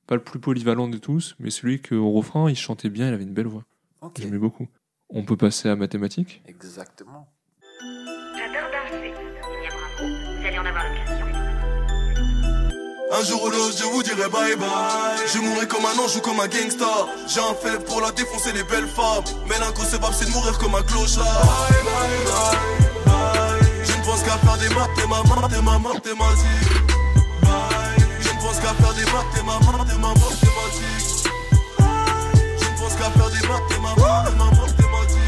Pas le plus polyvalent de tous, mais celui qu'au refrain, il chantait bien, il avait une belle voix. Ok. J'aimais beaucoup. On peut passer à mathématiques? Exactement. J'adore danser. Bien bravo, vous allez en avoir l'occasion. Un jour ou l'autre, je vous dirai bye bye. Je mourrai comme un ange ou comme un gangsta. J'ai un faible pour la défoncer les belles femmes. Mais l'inconcevable, c'est de mourir comme un clochard. Bye bye bye bye. Je ne pense qu'à faire des maths, t'es ma main, t'es ma mathématique. Bye. Je ne pense qu'à faire des t'es ma main, t'es ma mathématique. Je ne pense qu'à faire des t'es ma main, t'es ma mathématique.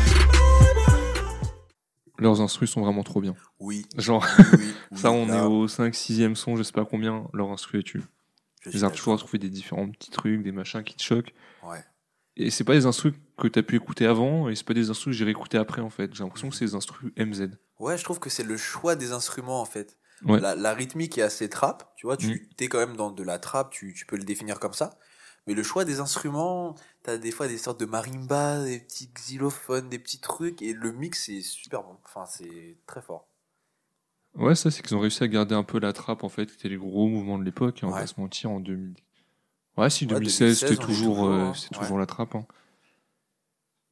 Leurs instrus sont vraiment trop bien. Oui. Genre, oui, oui, oui, ça, on là, est au 5 6 son, je sais pas combien, leur instru est tu. Ils arrivent toujours à trouver des différents petits trucs, des machins qui te choquent. Ouais. Et c'est pas des instrus que t'as pu écouter avant, et c'est pas des instrus que j'ai réécouté après, en fait. J'ai l'impression que c'est des instrus MZ. Ouais, je trouve que c'est le choix des instruments en fait. Ouais. La, la rythmique est assez trap, tu vois, tu Mm. es quand même dans de la trap, tu, tu peux le définir comme ça. Mais le choix des instruments, t'as des fois des sortes de marimba, des petits xylophones, des petits trucs, et le mix est super bon. Enfin, c'est très fort. Ouais, ça, c'est qu'ils ont réussi à garder un peu la trappe, en fait, qui était les gros mouvements de l'époque, et on va Ouais. se mentir, en 2000. Ouais, si, Ouais, 2016, 2016, c'était toujours, toujours, euh, hein. c'est Ouais. toujours la trappe. Hein.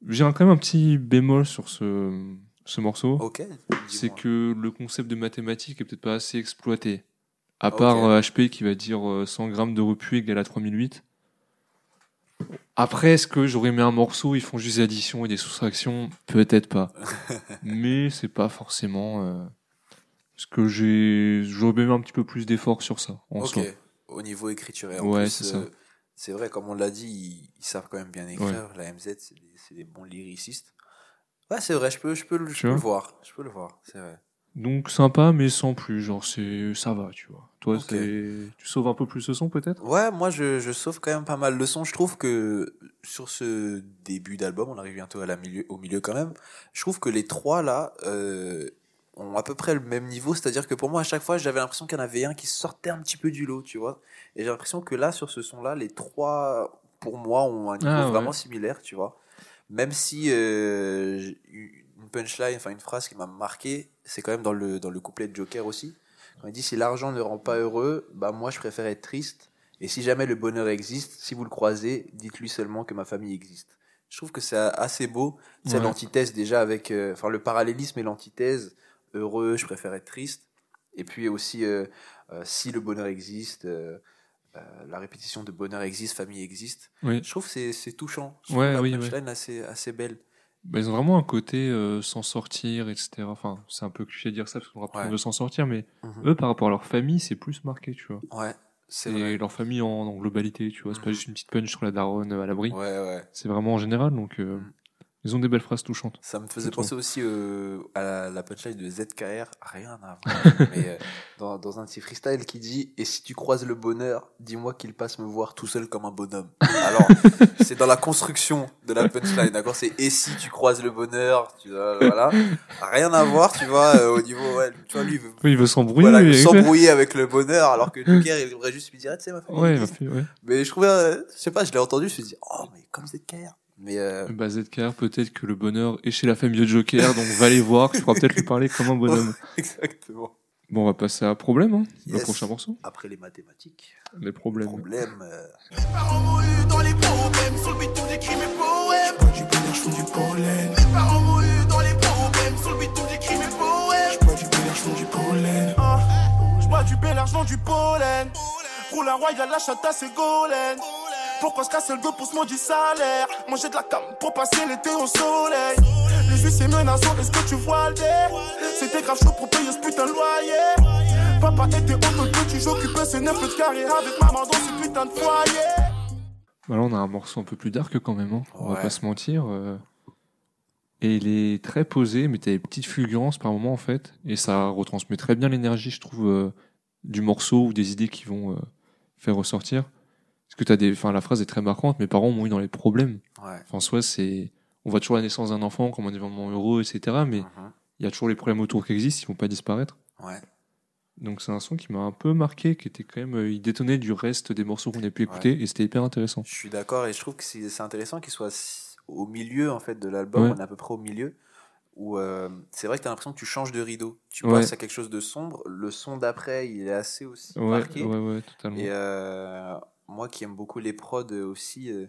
J'ai quand même un petit bémol sur ce, ce morceau. C'est que le concept de mathématiques est peut-être pas assez exploité. À part euh, HP qui va dire euh, 100 grammes de repu égale à 3008. Après, est-ce que j'aurais mis un morceau, ils font juste des additions et des soustractions? Peut-être pas. Mais c'est pas forcément euh, ce que j'ai. J'aurais mis un petit peu plus d'effort sur ça, en Ok. soi. Au niveau écriture. Et en Ouais, plus, c'est ça. euh, c'est vrai, comme on l'a dit, ils, ils savent quand même bien écrire. La MZ, c'est des, c'est des bons lyricistes. Ouais, c'est vrai, je peux, je peux, le- je peux le voir. Je peux le voir, c'est vrai. Donc sympa, mais sans plus. Genre, c'est ça va, tu vois. Toi, tu sauves un peu plus le son, peut-être? Ouais, moi je, je sauve quand même pas mal de sons. Je trouve que sur ce début d'album, on arrive bientôt à la milieu, au milieu quand même. Je trouve que les trois là euh, ont à peu près le même niveau. C'est-à-dire que pour moi, à chaque fois, j'avais l'impression qu'il y en avait un qui sortait un petit peu du lot, tu vois. Et j'ai l'impression que là, sur ce son-là, les trois, pour moi, ont un niveau Ah, ouais. vraiment similaire, tu vois. Même si euh, une punchline, enfin une phrase qui m'a marqué, c'est quand même dans le, dans le couplet de Joker aussi. Quand il dit si l'argent ne rend pas heureux, bah moi je préfère être triste. Et si jamais le bonheur existe, si vous le croisez, dites-lui seulement que ma famille existe. Je trouve que c'est assez beau. C'est Ouais. l'antithèse déjà avec, euh, enfin le parallélisme et l'antithèse. Heureux, je préfère être triste. Et puis aussi, euh, euh, si le bonheur existe, la répétition de bonheur existe, famille existe. Oui. Je trouve que c'est touchant. Je Ouais, oui, la ouais. punchline assez, assez belle. Bah, ils ont vraiment un côté euh, s'en sortir, etc. Enfin, c'est un peu cliché de dire ça parce qu'on Ouais. veut s'en sortir, mais Mhm. eux, par rapport à leur famille, c'est plus marqué, tu vois. Ouais, c'est leur famille en, en globalité, tu vois. C'est pas Mhm. juste une petite punch sur la daronne euh, à l'abri. Ouais, ouais. C'est vraiment en général, donc euh, Mhm. Ils ont des belles phrases touchantes. Ça me faisait penser aussi euh, à la, la punchline de ZKR, rien à voir. mais euh, dans, dans un petit freestyle qui dit Et si tu croises le bonheur, dis-moi qu'il passe me voir tout seul comme un bonhomme. Alors, c'est dans la construction de la punchline, d'accord? C'est Et si tu croises le bonheur, tu vois, voilà. Rien à voir, tu vois, euh, au niveau, ouais, tu vois, lui, il veut Oui, il veut s'embrouiller. voilà, avec le bonheur, alors que Joker, il devrait juste lui dire, tu sais, ma famille. Ouais, va faire- ouais. Mais je trouvais, euh, je sais pas, je l'ai entendu, je me suis dit, oh, mais comme ZKR. Mais euh, Bah, ZKR, peut-être que le bonheur est chez la famille de Joker, donc va les voir, tu pourras peut-être lui parler comme un bonhomme. exactement. Bon, on va passer à Problème, hein, le Yes. prochain morceau. Après les mathématiques, Les problèmes. problème. euh, Mes parents m'ont eu dans les problèmes, sur le bitume j'écris mes poèmes. Pas du bonheur, je du pollen. Mes parents m'ont eu dans les problèmes, sur le bitume j'écris mes poèmes. Pas du bonheur, je fais du pollen. Ah, je bois du bel argent, du pollen. Roule un royal, la chata, c'est golem. Pourquoi se casser le dos pour ce maudit salaire Manger de la cam pour passer l'été au soleil. Les huissiers menaçants, est-ce que tu vois le dé? C'était grave chaud pour payer ce putain de loyer. Papa était au le petit, j'occupais ces 9 mètres carrés avec maman dans ce putain de foyer. Bah là, on a un morceau un peu plus dark quand même, hein. on va pas se mentir. euh. Et il est très posé, mais t'as des petites fulgurances par moment en fait, et ça retransmet très bien l'énergie, je trouve, euh, du morceau ou des idées qui vont euh, faire ressortir. Que t'as des, enfin, la phrase est très marquante. Mes parents m'ont eu dans les problèmes. Ouais. Enfin, c'est, on voit toujours la naissance d'un enfant comme un événement heureux, etc. Mais Mhm. il y a toujours les problèmes autour qui existent, ils vont pas disparaître. Ouais. Donc c'est un son qui m'a un peu marqué, qui était quand même, euh, il détonnait du reste des morceaux qu'on a pu écouter, et c'était hyper intéressant. Je suis d'accord et je trouve que c'est intéressant qu'il soit au milieu en fait de l'album. Ouais. On est à peu près au milieu. Où euh, c'est vrai que tu as l'impression que tu changes de rideau. Tu Ouais. passes à quelque chose de sombre. Le son d'après, il est assez aussi marqué. Et euh, moi qui aime beaucoup les prods euh, aussi, euh,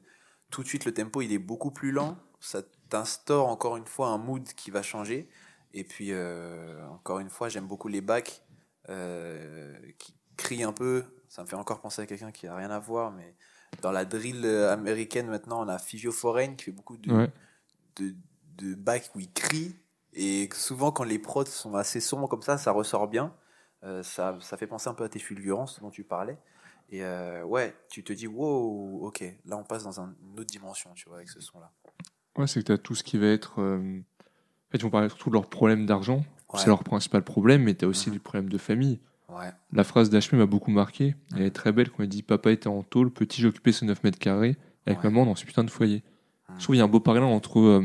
tout de suite le tempo il est beaucoup plus lent. Ça t'instaure encore une fois un mood qui va changer. Et puis euh, encore une fois, j'aime beaucoup les backs euh, qui crient un peu. Ça me fait encore penser à quelqu'un qui a rien à voir, mais dans la drill américaine maintenant, on a Fivio Foreign qui fait beaucoup de, Ouais. de, de backs où il crie. Et souvent, quand les prods sont assez sombres comme ça, ça ressort bien. Euh, ça, ça fait penser un peu à tes fulgurances dont tu parlais. Et euh, ouais, tu te dis, wow, ok, là on passe dans un- une autre dimension, tu vois, avec ce son-là. Ouais, c'est que tu as tout ce qui va être. euh, En fait, ils vont parler surtout de leurs problèmes d'argent. Ouais. C'est leur principal problème, mais tu as aussi Mhm. des problèmes de famille. Ouais, La phrase d'HP m'a beaucoup marqué. Elle est très belle quand il dit Papa était en tôle, petit, j'occupais ce 9 mètres carrés, avec Ouais. maman dans ce putain de foyer. Mhm. Je trouve qu'il y a un beau parallèle entre euh,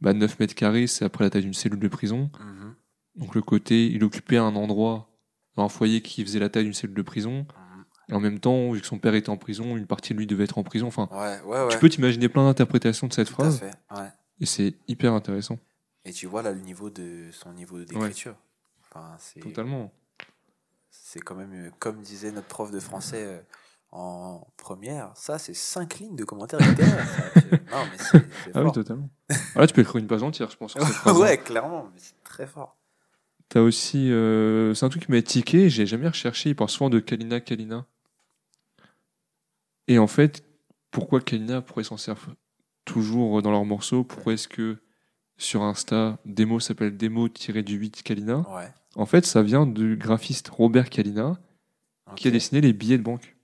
bah, 9 mètres carrés, c'est après la taille d'une cellule de prison. Mhm. Donc le côté, il occupait un endroit, un foyer qui faisait la taille d'une cellule de prison. Et en même temps, vu que son père était en prison, une partie de lui devait être en prison. Enfin, ouais, ouais, ouais. tu peux t'imaginer plein d'interprétations de cette Tout à phrase, fait, et c'est hyper intéressant. Et tu vois là le niveau de son niveau d'écriture. Enfin, Totalement. c'est quand même, euh, comme disait notre prof de français euh, en première, ça c'est cinq lignes de commentaires littéraires. ça. Non, mais c'est Ah oui, totalement. Ah, là, tu peux écrire une page entière, je pense. sur cette phrase. ouais, clairement, mais c'est très fort. T'as aussi. euh, c'est un truc qui m'a tiqué, j'ai jamais recherché. Il parle souvent de Kalina Kalina. Et en fait, pourquoi Kalina Pourquoi ils s'en servent toujours dans leurs morceaux? Pourquoi est-ce que sur Insta, démo s'appelle démo-du-8 Kalina Ouais. En fait, ça vient du graphiste Robert Kalina qui a dessiné les billets de banque.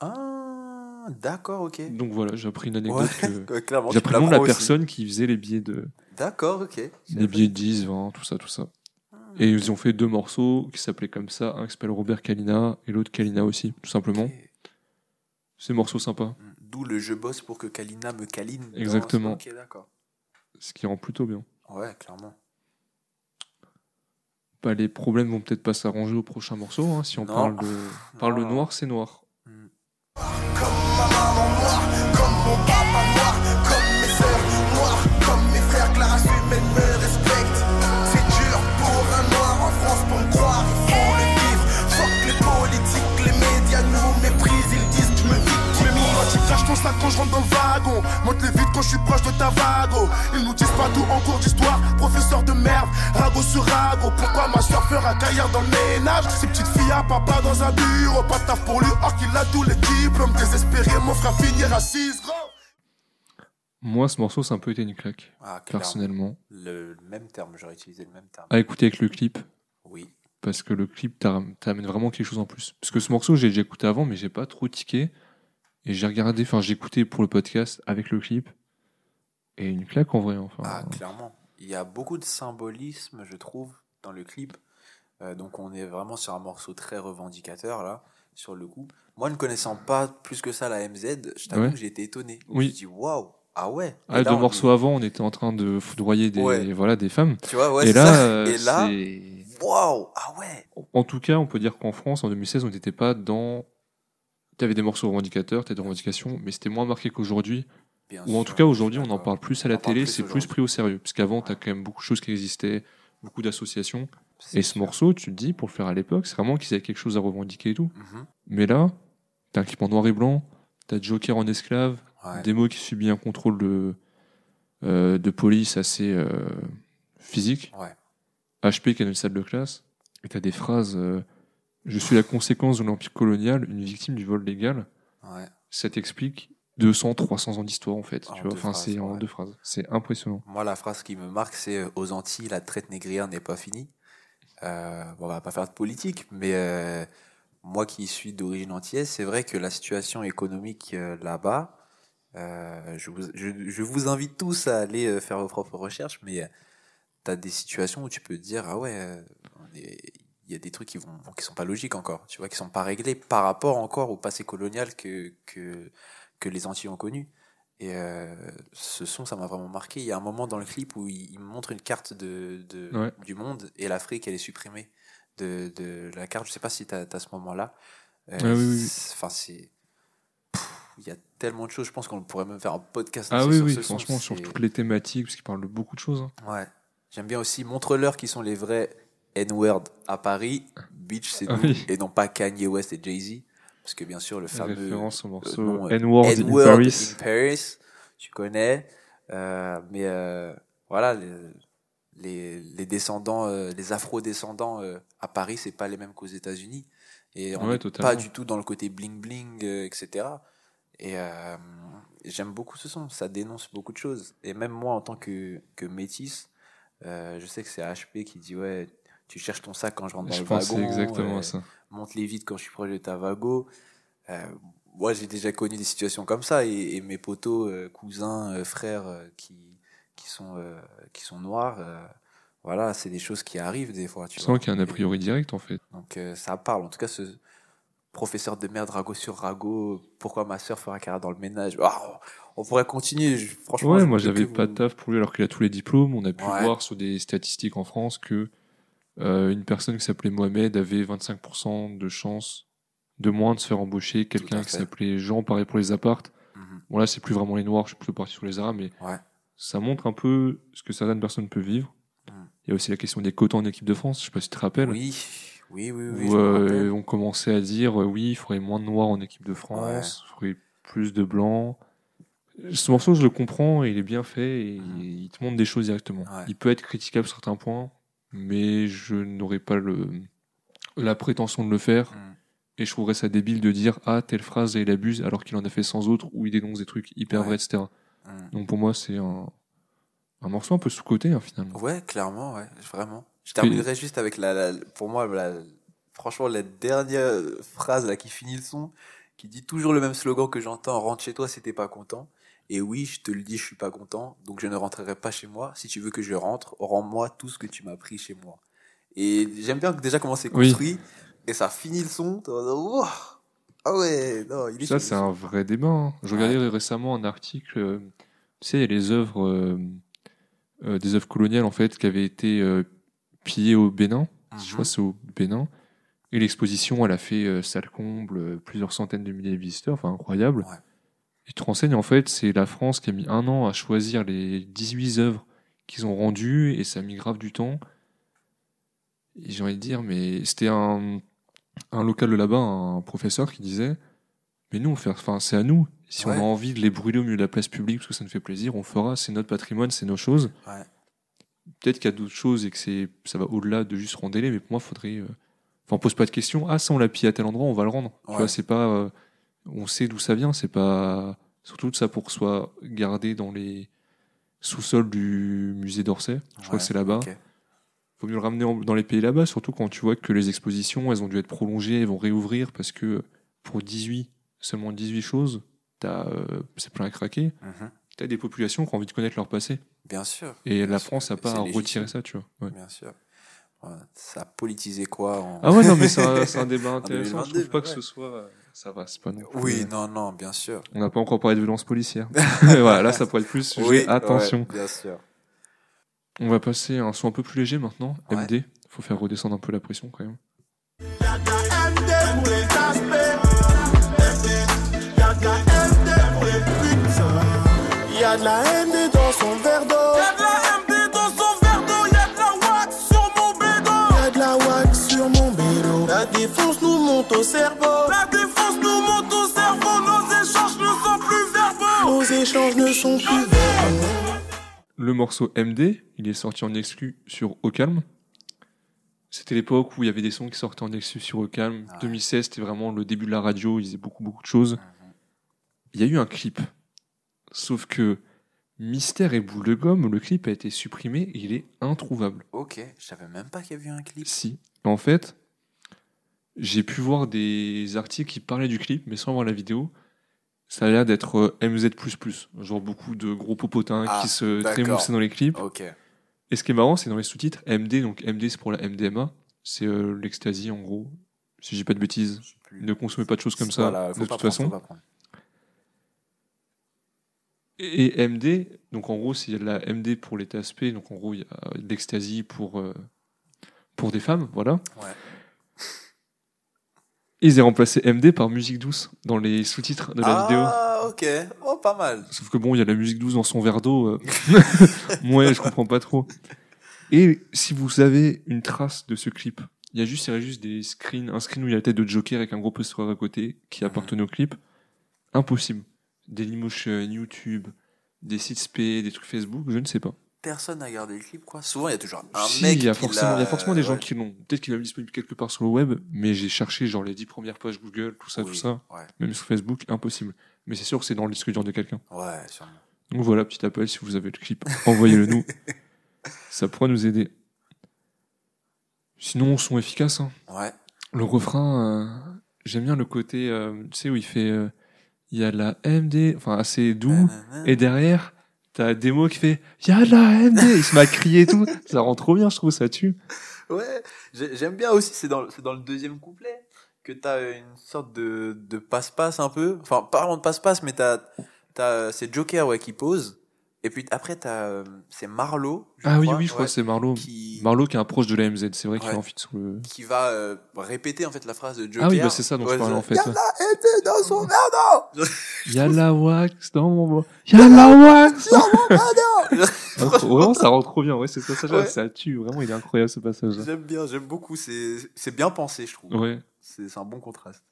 Ah, d'accord, ok. Donc voilà, j'ai appris une anecdote. Ouais. J'ai appris le nom de la aussi. personne qui faisait les billets de. D'accord, ok. Les billets de 10, 20, tout ça, tout ça. Et ils ont fait deux morceaux qui s'appelaient comme ça, un qui s'appelle Robert Kalina et l'autre Kalina aussi, tout simplement. C'est morceau sympa, D'où le je bosse pour que Kalina me câline. Exactement. Ok, d'accord. ce qui rend plutôt bien. Ouais, clairement. Bah, les problèmes vont peut-être pas s'arranger au prochain morceau, hein, si on Non. parle de parle le noir, c'est noir. Comme ma maman noire, comme mon papa noir, Pourquoi ma soeur fera dans le ménage? Ces petites filles à papa dans un bureau, pas de taf pour lui, or qu'il a tous les diplômes. Désespéré, mon frère finira 6 gros. Moi, ce morceau, c'est un peu été une claque, Ah, personnellement. Le même terme, j'aurais utilisé le même terme. À écouter avec le clip, Oui. parce que le clip t'a- t'amène vraiment quelque chose en plus. Parce que ce morceau, j'ai déjà écouté avant, mais j'ai pas trop tiqué. Et j'ai regardé, enfin, j'ai écouté pour le podcast avec le clip. Et une claque en vrai, enfin. Ah, clairement. Il y a beaucoup de symbolisme, je trouve, dans le clip. Euh, donc on est vraiment sur un morceau très revendicateur, là, sur le coup. Moi, ne connaissant pas plus que ça la MZ, je t'avoue Ouais. que j'ai été étonné. Oui. Je me suis dit, waouh, ah ouais. Ah, deux morceaux est- avant, on était en train de foudroyer des, Ouais. voilà, des femmes. Tu vois, ouais, et, là, ça. euh, Et là, waouh, ah ouais. En tout cas, on peut dire qu'en France, en 2016, on n'était pas dans. Tu avais des morceaux revendicateurs, tu des revendications, mais c'était moins marqué qu'aujourd'hui, Bien Ou en sûr, tout cas, aujourd'hui, on en parle plus à la télé, c'est plus pris au sérieux. Parce qu'avant, t'as Ouais. quand même beaucoup de choses qui existaient, beaucoup d'associations. Et ce morceau, tu te dis, pour le faire à l'époque, c'est vraiment qu'ils avaient quelque chose à revendiquer et tout. Mhm. Mais là, t'as un clip en noir et blanc, t'as Joker en esclave, Ouais. Démo qui subit un contrôle de, euh, de police assez euh, physique, Ouais. HP qui a une salle de classe, et t'as des phrases euh, Je suis la conséquence de l'empire colonial, une victime du vol légal. Ouais. Ça t'explique 200, 300 ans d'histoire en fait. Tu vois, enfin, c'est en ouais. deux phrases. C'est impressionnant. Moi, la phrase qui me marque, c'est euh, aux Antilles, la traite négrière n'est pas finie. Euh, bon, on va pas faire de politique, mais euh, moi qui suis d'origine antillaise, c'est vrai que la situation économique euh, là-bas, je, vous, je, je vous invite tous à aller faire vos propres recherches, mais tu as des situations où tu peux te dire, ah ouais, il y a des trucs qui vont qui sont pas logiques encore, tu vois, qui sont pas réglés par rapport encore au passé colonial que, que, que les Antilles ont connu. Et euh, ce son, ça m'a vraiment marqué. Il y a un moment dans le clip où il, il montre une carte de, de- Ouais. du monde et l'Afrique, elle est supprimée de, de la carte. Je sais pas si tu as, ce moment-là. Euh, Ah oui, oui, oui. c'est- Enfin, c'est. Il y a tellement de choses. Je pense qu'on pourrait même faire un podcast Ah oui, sur oui, ce son. franchement, sur C'est- toutes les thématiques, parce qu'il parle de beaucoup de choses. hein. Ouais. J'aime bien aussi Montre-leur qui sont les vrais N-word à Paris. Beach, c'est Ah nous. oui. Et non pas Kanye West et Jay-Z. Parce que bien sûr, le fameux. Référence au euh, morceau nom, euh, N-Word in Paris. in Paris, tu connais. Euh, mais voilà, les, les, les descendants, les afro-descendants à Paris, c'est pas les mêmes qu'aux États-Unis. Et on Ouais, n'est pas du tout dans le côté bling-bling, euh, etc. Et j'aime beaucoup ce son, ça dénonce beaucoup de choses. Et même moi, en tant que, que métis, euh, je sais que c'est HP qui dit Ouais, tu cherches ton sac quand je rentre dans Je le wagon. exactement euh, ça. monte les vides quand je suis proche de ta vago. Euh, moi, j'ai déjà connu des situations comme ça et, et mes potos, euh, cousins, euh, frères euh, qui, qui, sont, euh, qui sont noirs, euh, voilà, c'est des choses qui arrivent des fois. Tu sens qu'il y a un a priori direct en fait. Donc euh, ça parle. En tout cas, ce professeur de merde, ragot sur ragot, pourquoi ma soeur fera carrière dans le ménage? Ah, on pourrait continuer. franchement, Ouais, moi j'avais pas vous- de taf pour lui alors qu'il a tous les diplômes. On a pu Ouais. voir sur des statistiques en France que euh, une personne qui s'appelait Mohamed avait 25% de chance de moins de se faire embaucher. Quelqu'un qui s'appelait Jean, pareil pour les appartes. Mhm. Bon là c'est plus vraiment les noirs, je suis plutôt parti sur les arabes, mais Ouais. ça montre un peu ce que certaines personnes peuvent vivre. Mhm. Il y a aussi la question des quotas en équipe de France, je sais pas si tu te rappelles. Oui, oui, oui, oui. où euh, on commençait à dire euh, oui, il faudrait moins de noirs en équipe de France, il faudrait plus de blancs. Ce morceau, je le comprends, et il est bien fait et Mhm. il te montre des choses directement. Ouais. Il peut être critiquable sur certains points, mais je n'aurais pas le, la prétention de le faire. Mhm. Et je trouverais ça débile de dire ah telle phrase il abuse alors qu'il en a fait sans autre ou il dénonce des trucs hyper Ouais. vrais etc. Mhm. Donc pour moi c'est un, un morceau un peu sous côté finalement. Ouais, clairement, ouais, vraiment. Je terminerai juste avec la, la- pour moi, la, franchement, la dernière phrase là qui finit le son, qui dit toujours le même slogan que j'entends rentre chez toi si t'es pas content. Et oui, je te le dis, je suis pas content, donc je ne rentrerai pas chez moi. Si tu veux que je rentre, rends-moi tout ce que tu m'as pris chez moi. Et j'aime bien déjà comment c'est Oui. construit, et ça finit le son. ah ouais, non, il est Ça, c'est un vrai débat. hein. Je regardais récemment un article. euh, tu sais, les œuvres, euh, euh, des œuvres coloniales en fait, qui avaient été pillées au Bénin. Je Mhm. crois que c'est au Bénin. Et l'exposition, elle a fait salle comble, plusieurs centaines de milliers de visiteurs, enfin incroyable. Ouais. Tu te renseignes, en fait, c'est la France qui a mis un an à choisir les 18 œuvres qu'ils ont rendues, et ça a mis grave du temps. Et j'ai envie de dire, mais c'était un, un local de là-bas, un professeur qui disait, mais nous, on fait, enfin, c'est à nous. Si Ouais. on a envie de les brûler au milieu de la place publique parce que ça nous fait plaisir, on fera. C'est notre patrimoine, c'est nos choses. Ouais. Peut-être qu'il y a d'autres choses et que c'est, ça va au-delà de juste rendre les, mais pour moi, faudrait. euh, Enfin, on pose pas de questions. Ah, ça, on l'a pillé à tel endroit, on va le rendre. Tu vois, c'est pas. euh, on sait d'où ça vient. C'est pas. Surtout ça pour que ce soit gardé dans les sous-sols du musée d'Orsay. Je crois que c'est là-bas. ok. Faut mieux le ramener en- dans les pays là-bas, surtout quand tu vois que les expositions, elles ont dû être prolongées, elles vont réouvrir parce que pour 18, seulement 18 choses, t'as, euh, c'est plein à craquer. Mhm. T'as des populations qui ont envie de connaître leur passé. Bien sûr. Et Bien la sûr. France n'a pas à retirer ça, tu vois. Ouais. Bien sûr. Ouais, Ça a politisé quoi en... Ah ouais, non, mais c'est un, débat intéressant. 2022, Je trouve pas que ce soit. Ça va, c'est pas non. plus, Oui, euh, non, non, bien sûr. On n'a pas encore parlé de violence policière. Mais voilà, là, ça pourrait être plus sujet. Oui, Attention. ouais, bien sûr. On va passer à un son un peu plus léger maintenant. Ouais. MD. Faut faire redescendre un peu la pression quand même. Y'a de la MD dans son verre d'eau. Y'a de la MD dans son verre d'eau, y'a de la wax sur mon bédo. Y'a de la wax sur mon vélo. La défense nous monte au cerveau. Échanges ne sont plus verbaux. Le morceau MD, il est sorti en exclu sur Au Calme. C'était l'époque où il y avait des sons qui sortaient en exclu sur Au Calme. Ah ouais. 2016, c'était vraiment le début de la radio, ils faisaient beaucoup, beaucoup de choses. Il y a eu un clip. Sauf que Mystère et Boule de Gomme, le clip a été supprimé et il est introuvable. Ok, je savais même pas qu'il y avait eu un clip. Si. En fait, j'ai pu voir des articles qui parlaient du clip, mais sans voir la vidéo. Ça a l'air d'être euh, MZ++. Genre beaucoup de gros popotins Ah, qui se d'accord. trémoussaient dans les clips. Et ce qui est marrant, c'est dans les sous-titres, MD, donc MD c'est pour la MDMA, c'est euh, l'ecstasy en gros, si j'ai pas de bêtises. Plus. Ne consommez pas de choses comme ça, Voilà, de toute prendre, façon. Et MD, donc en gros, c'est la MD pour les TSP, donc en gros, il y a de l'ecstasy pour, euh, pour des femmes, voilà. Ouais. Ils ont remplacé MD par musique douce dans les sous-titres de la vidéo. Ah, ok. Oh, pas mal. Sauf que bon, il y a la musique douce dans son verre d'eau. euh. ouais, je comprends pas trop. Et si vous avez une trace de ce clip, il y a juste, il y aurait juste des screens, un screen où il y a la tête de Joker avec un gros poster à côté qui appartenait au clip. Impossible. Dailymotion, YouTube, des sites SP, des trucs Facebook, je ne sais pas. Personne n'a gardé le clip, quoi. Souvent, il y a toujours un si, mec il y a forcément, il y a forcément des gens ouais. qui l'ont. Peut-être qu'il est disponible quelque part sur le web, mais j'ai cherché genre les 10 premières pages Google, tout ça, Oui, tout ça. Ouais, Même sur Facebook, impossible. Mais c'est sûr que c'est dans le disque dur de quelqu'un. ouais, sûrement. Donc voilà, petit appel, si vous avez le clip, envoyez-le nous. Ça pourrait nous aider. Sinon, son efficace. Hein. Ouais. Le refrain, euh, j'aime bien le côté, euh, tu sais, où il fait... euh, Il y a de la MD, enfin assez doux, et derrière, t'as mots qui fait « Il y a de la MD !» Il se à crier et tout. Ça rend trop bien, je trouve, ça tue. Ouais, j'ai- j'aime bien aussi, c'est dans, dans le deuxième couplet que t'as une sorte de, de passe-passe un peu. Enfin, pas vraiment de passe-passe, mais t'as, t'as, c'est Joker, ouais, qui pose. Et puis après, t'as, euh, c'est Marlowe. je Ah oui, crois, oui, je crois que c'est Marlowe. qui, Marlowe qui est un proche de la MZ, c'est vrai qu'il Ouais. en fit sur le... qui va euh, répéter en fait la phrase de Joker. Ah oui, bah c'est ça dont je Ouais, parlais en fait. Y'a la MD dans son verre d'eau Il y a de la wax dans mon... Il y a de la wax Dans mon verre Ah, trop- Vraiment, ça rend trop bien. Ouais, ce passage-là, Ouais. ça tue. Vraiment, il est incroyable ce passage-là. J'aime bien, j'aime beaucoup. C'est, c'est bien pensé, je trouve. Ouais. C'est c'est un bon contraste.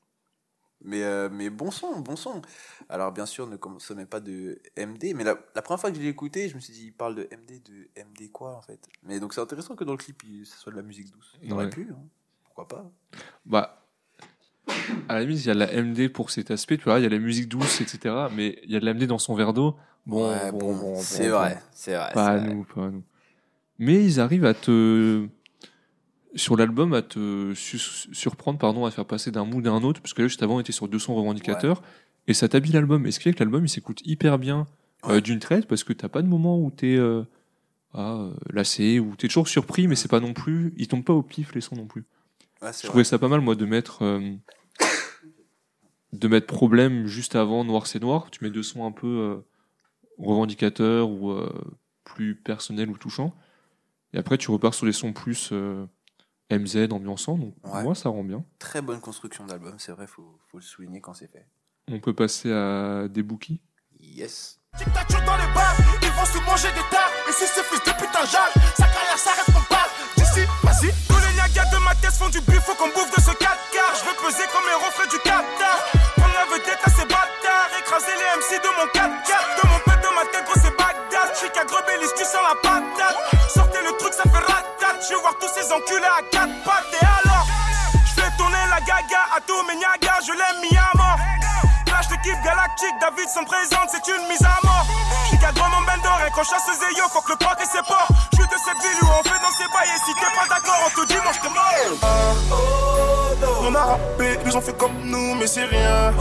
Mais, euh, mais bon son, bon son. Alors, bien sûr, ne consommez pas de MD. Mais la, la première fois que je l'ai écouté, je me suis dit, il parle de MD, de MD quoi, en fait Mais donc, c'est intéressant que dans le clip, ce soit de la musique douce. Il aurait Ouais. pu, hein. pourquoi pas? Bah, à la limite, il y a de la MD pour cet aspect, tu vois, il y a la musique douce, etc. Mais il y a de la MD dans son verre d'eau. Bon, Ouais, bon, bon, bon, c'est bon. vrai, c'est vrai. Pas à c'est vrai. nous, pas à nous. Mais ils arrivent à te, sur l'album, à te su- surprendre, pardon, à faire passer d'un mood à un autre, parce que là, juste avant, on était sur deux sons revendicateurs, et ça t'habille l'album. Et ce qui fait que l'album, il s'écoute hyper bien euh, d'une traite, parce que t'as pas de moment où t'es euh, ah, euh, lassé, où t'es toujours surpris, mais c'est pas non plus, ils tombent pas au pif les sons non plus. Ouais, Je trouvais vrai. ça pas mal, moi, de mettre, euh, de mettre problème juste avant Noir c'est Noir. Tu mets deux sons un peu revendicateurs ou plus personnels ou touchants. Et après, tu repars sur les sons plus euh, MZ, ambiançants. Donc, Ouais. moi, ça rend bien. Très bonne construction d'album, c'est vrai, faut, faut le souligner quand c'est fait. On peut passer à des bookies? Yes. Dictature dans les bars, ils vont se manger des tares. Et si ce fils de putain jage, sa carrière s'arrête qu'on parle. D'ici, vas-y. Tous les nyagas de ma tête font du buff, faut qu'on bouffe de ce 4 car Je veux peser comme les refrains du Qatar. Prendre la vedette à ces bâtards, écraser les MC de mon 4 De mon père, de ma tête, gros, c'est Bagdad. Qu'à Grebelis, tu sens la patate. Je veux voir tous ces enculés à 4 pattes. Et alors, j'fais tourner la gaga à tous mes nyagas, je l'aime mis à mort. Clash l'équipe galactique, David sont présentes, c'est une mise à mort. J'suis qu'à mon Bendor et quand je chasse Zeyo, faut que le proc et ses ports. J'suis de cette ville où on fait dans ses bails et si t'es pas d'accord, on te dit, moi j'te mort. On a rappé, ils ont fait comme nous, mais c'est rien.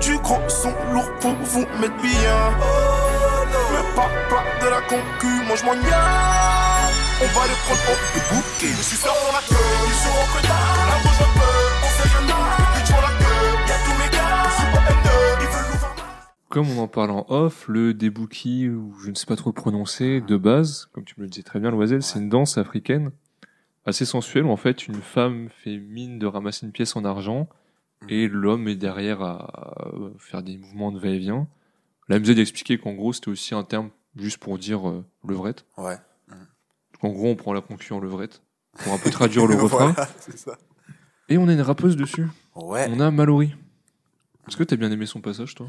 Du gros son lourd pour vous mettre bien. Mais pas, pas de la concu, moi je m'en On va les prendre au de bouquet. Je suis fort dans la queue, ils seront que dalle. La bouche un peu, on fait rien là. Bitch pour la queue, y'a tous mes gars. C'est pas M2, ils veulent nous faire mal. Comme on en parle en off, le debuki, ou je ne sais pas trop le prononcer, de base, comme tu me le disais très bien, Loisel, c'est une danse africaine assez sensuelle où en fait une femme fait mine de ramasser une pièce en argent et l'homme est derrière à euh, faire des mouvements de va-et-vient. La MZ a expliqué qu'en gros, c'était aussi un terme juste pour dire euh, levrette. Ouais. En gros, on prend la concurrent levrette pour un peu traduire le refrain. Voilà, c'est ça. Et on a une rappeuse dessus. Ouais. On a Mallory. Est-ce que t'as bien aimé son passage, toi?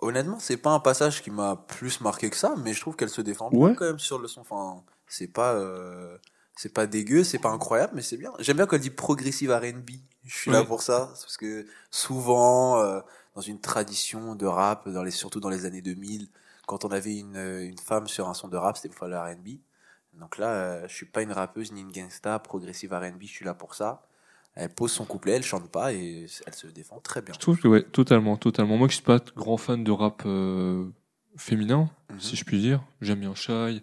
Honnêtement, c'est pas un passage qui m'a plus marqué que ça, mais je trouve qu'elle se défend bien quand même sur le son. Enfin, c'est pas, euh, c'est pas dégueu, c'est pas incroyable, mais c'est bien. J'aime bien quand elle dit progressive R&B. Je suis là pour ça, parce que souvent, euh, dans une tradition de rap, dans les, surtout dans les années 2000, quand on avait une, euh, une femme sur un son de rap, c'était pour faire le R&B. Donc là, euh, je suis pas une rappeuse ni une gangsta, progressive R&B, je suis là pour ça. Elle pose son couplet, elle chante pas et elle se défend très bien. Je trouve que, ouais, totalement, totalement. Moi qui suis pas grand fan de rap euh, féminin, Mhm. si je puis dire, j'aime bien Shai.